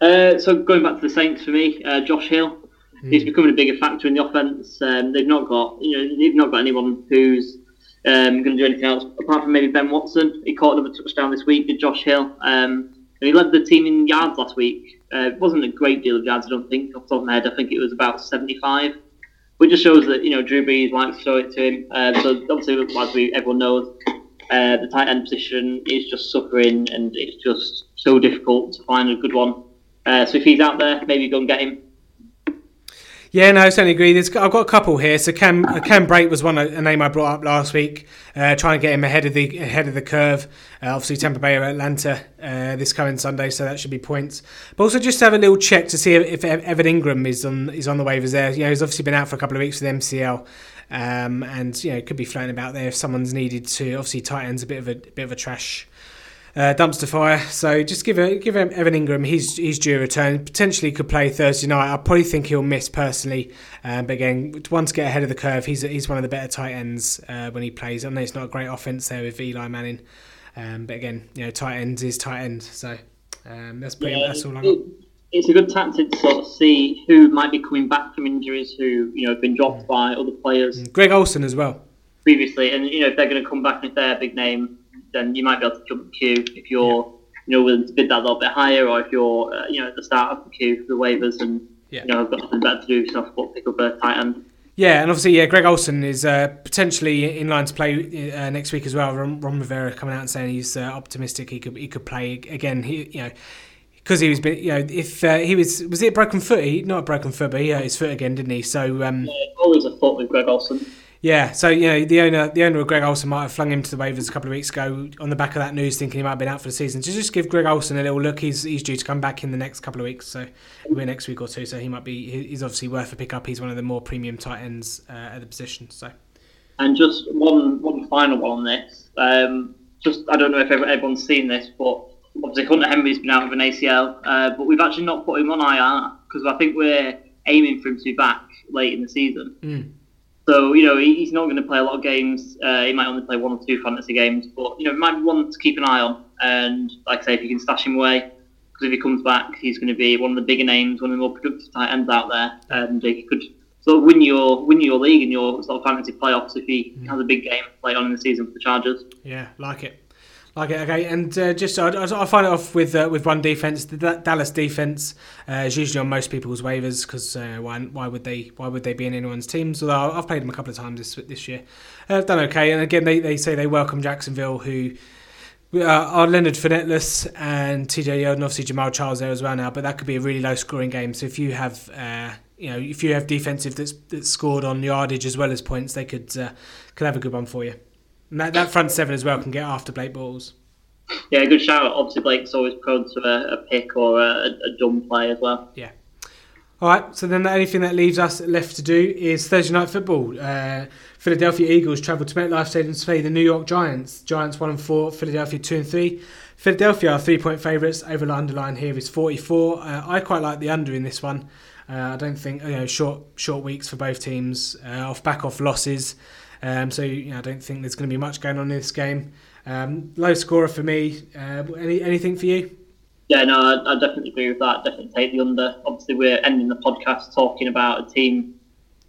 Uh, so going back to the Saints for me, uh, Josh Hill. Mm. He's becoming a bigger factor in the offense. Um, they've not got you know they've not got anyone who's um, going to do anything else apart from maybe Ben Watson. He caught another touchdown this week. Did Josh Hill? Um, and he led the team in yards last week. Uh, it wasn't a great deal of yards, I don't think. Off the top of my head, I think it was about 75 which just shows that you know Drew Brees likes to show it to him. Uh, so obviously, as we everyone knows, uh, the tight end position is just suffering, and it's just so difficult to find a good one. Uh, so if he's out there, maybe go and get him. Yeah, no, I certainly agree. There's, I've got a couple here. So Cam uh, Cam Brate was one a name I brought up last week, uh, trying to get him ahead of the ahead of the curve. Uh, obviously, Tampa Bay or Atlanta uh, this coming Sunday, so that should be points. But also just have a little check to see if, if Evan Engram is on is on the waivers there. You know, he's obviously been out for a couple of weeks with MCL. Um, and you know, could be floating about there if someone's needed to. Obviously, tight end's a bit of a bit of a trash uh, dumpster fire. So just give a, give Evan Engram his his due return. Potentially could play Thursday night. I probably think he'll miss personally. Um, but again, once get ahead of the curve, he's he's one of the better tight ends uh, when he plays. I know it's not a great offense there with Eli Manning, um, but again, you know, tight ends is tight end. So um, that's pretty. Yeah, that's all I got. It's a good tactic to sort of see who might be coming back from injuries, who you know have been dropped mm. by other players. Greg Olsen as well. Previously, and you know if they're going to come back and if they're a big name, then you might be able to jump the queue if you're you know willing to bid that a little bit higher, or if you're uh, you know at the start of the queue for the waivers and yeah. you know have got nothing better to do, so but pick up a tight end. Yeah, and obviously, yeah, Greg Olsen is uh, potentially in line to play uh, next week as well. Ron, Ron, Rivera coming out and saying he's uh, optimistic he could he could play again. He you know because he was you know if uh, he was was it a broken foot? He not a broken foot, but he hurt his foot again, didn't he? So um, yeah, always a foot with Greg Olsen. Yeah, so you know the owner, the owner of Greg Olsen might have flung him to the waivers a couple of weeks ago on the back of that news, thinking he might have been out for the season. Just give Greg Olsen a little look, he's he's due to come back in the next couple of weeks, so we're next week or two. So he might be he's obviously worth a pick up. He's one of the more premium tight ends uh, at the position. So, and just one one final one on this. Um, just I don't know if everyone's seen this, but obviously Hunter Henry's been out with an ACL, uh, but we've actually not put him on IR because I think we're aiming for him to be back late in the season. Mm. So you know he's not going to play a lot of games. Uh, he might only play one or two fantasy games, but you know it might be one to keep an eye on. And like I say, if you can stash him away, because if he comes back, he's going to be one of the bigger names, one of the more productive tight ends out there, and he could sort of win your win your league in your sort of fantasy playoffs if he mm. has a big game later on in the season for the Chargers. Yeah, like it. It, okay, and uh, just I, I find it off with uh, with one defense. The Dallas defense uh, is usually on most people's waivers because uh, why why would they why would they be in anyone's teams? Although I've played them a couple of times this this year, uh, done okay. And again, they, they say they welcome Jacksonville, who uh, are Leonard Fournetteless and TJ Yeldon, obviously Jamaal Charles there as well now. But that could be a really low scoring game. So if you have you know if you have defensive that's, that's scored on yardage as well as points, they could could have a good one for you. And that, that front seven as well can get after Blake Bortles. Yeah, good shout. Obviously, Blake's always prone to a, a pick or a, a dumb play as well. Yeah. All right. So then the only thing that leaves us left to do is Thursday night football. Uh, Philadelphia Eagles travel to MetLife Stadium to play the New York Giants. Giants one and four. Philadelphia two and three. Philadelphia are three point favourites. Over underline here is forty four. Uh, I quite like the under in this one. Uh, I don't think you know short short weeks for both teams uh, off back off losses. Um, so you know, I don't think there's going to be much going on in this game. Um, low scorer for me. Uh, any anything for you? Yeah, no, I, I, definitely agree with that. Definitely take the under. Obviously, we're ending the podcast talking about a team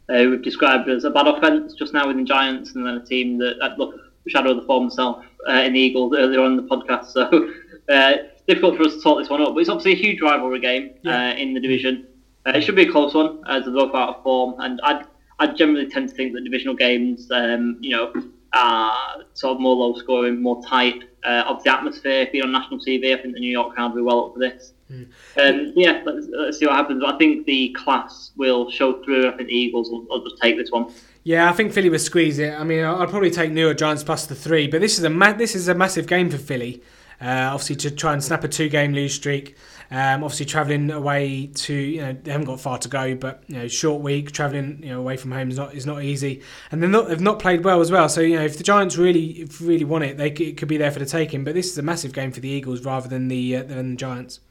uh, we've described as a bad offense just now with the Giants, and then a team that uh, look shadow the former self uh, in the Eagles earlier on in the podcast. So uh, difficult for us to talk this one up, but it's obviously a huge rivalry game yeah. Uh, in the division. Uh, it should be a close one as they're both out of form, and I'd I generally tend to think that divisional games, um, you know, are sort of more low scoring, more tight. Uh, of the atmosphere being on national TV, I think the New York crowd will be well up for this. Mm. Um, yeah, let's, let's, see what happens. I think the class will show through. I think the Eagles will, will just take this one. Yeah, I think Philly will squeeze it. I mean, I'll probably take New York Giants plus the three, but this is a ma- this is a massive game for Philly. Uh, obviously, to try and snap a two game lose streak. Um, obviously, travelling away to you know they haven't got far to go, but you know short week travelling you know away from home is not is not easy, and they're not they've not played well as well. So you know if the Giants really really want it, they it could be there for the taking. But this is a massive game for the Eagles rather than the uh, than the Giants.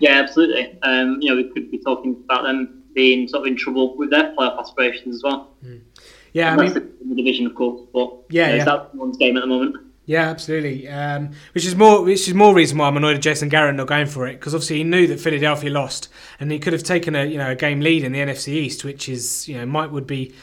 Yeah, absolutely. Um, you know we could be talking about them being sort of in trouble with their playoff aspirations as well. Mm. Yeah, I mean, in the division, of course, but yeah, yeah. that's one's game at the moment. Yeah, absolutely. Um, which is more, which is more reason why I'm annoyed at Jason Garrett not going for it because obviously he knew that Philadelphia lost and he could have taken a you know a game lead in the NFC East, which is you know might would be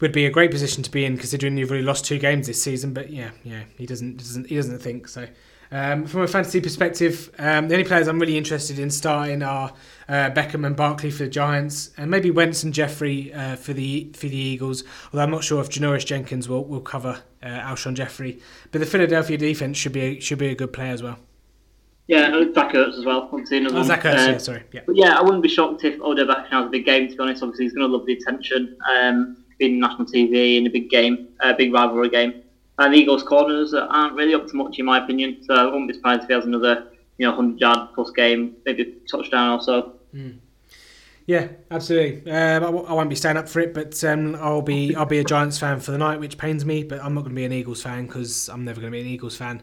would be a great position to be in considering you've already lost two games this season. But yeah, yeah, he doesn't doesn't he doesn't think so. Um, from a fantasy perspective, um, the only players I'm really interested in starting are uh, Beckham and Barkley for the Giants, and maybe Wentz and Jeffery uh, for the for the Eagles. Although I'm not sure if Janoris Jenkins will, will cover uh, Alshon Jeffery, but the Philadelphia defense should be a, should be a good player as well. Yeah, Zach Ertz as well. Obviously another oh, Zach Ertz, uh, yeah, sorry. Yeah. But yeah, I wouldn't be shocked if Odell Beckham has a big game. To be honest, obviously he's going to love the attention, um, being national TV in a big game, a big rivalry game. And Eagles' corners aren't really up to much, in my opinion. So I wouldn't be surprised if he has another, you know, hundred yard plus game, maybe a touchdown or so. Mm. Yeah, absolutely. Um, I, I, won't be staying up for it, but um, I'll be I'll be a Giants fan for the night, which pains me. But I'm not going to be an Eagles fan because I'm never going to be an Eagles fan.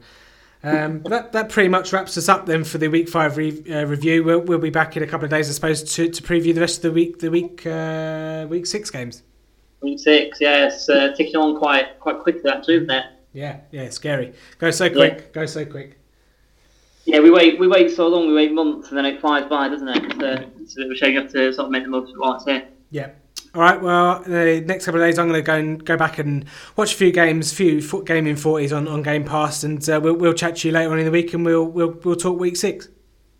Um, that, that pretty much wraps us up then for the week five re- uh, review. We'll, we'll be back in a couple of days, I suppose, to, to preview the rest of the week the week uh, week six games. Week six, yeah, it's uh, ticking on quite quite quickly actually, isn't it? Yeah, yeah, scary. Go so quick. Yeah. Go so quick. Yeah, we wait. We wait so long. We wait months, and then it flies by, doesn't it? So, bit of. You have to sort of make the most of it's here. Yeah. All right. Well, the next couple of days, I'm going to go and go back and watch a few games, few gaming forties on, on Game Pass, and uh, we'll we'll chat to you later on in the week, and we'll we'll we'll talk week six.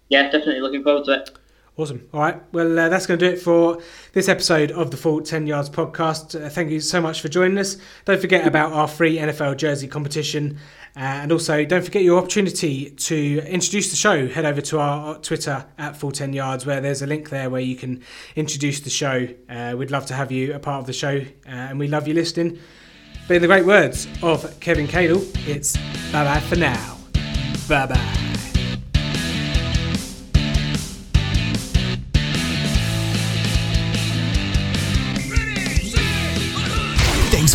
Yeah, definitely looking forward to it. Awesome. All right. Well, uh, that's going to do it for this episode of the Full 10 Yards podcast. Uh, thank you so much for joining us. Don't forget about our free NFL jersey competition. Uh, and also, don't forget your opportunity to introduce the show. Head over to our Twitter at Full 10 Yards, where there's a link there where you can introduce the show. Uh, we'd love to have you a part of the show, uh, and we love you listening. But in the great words of Kevin Cadle, it's bye bye for now. Bye bye.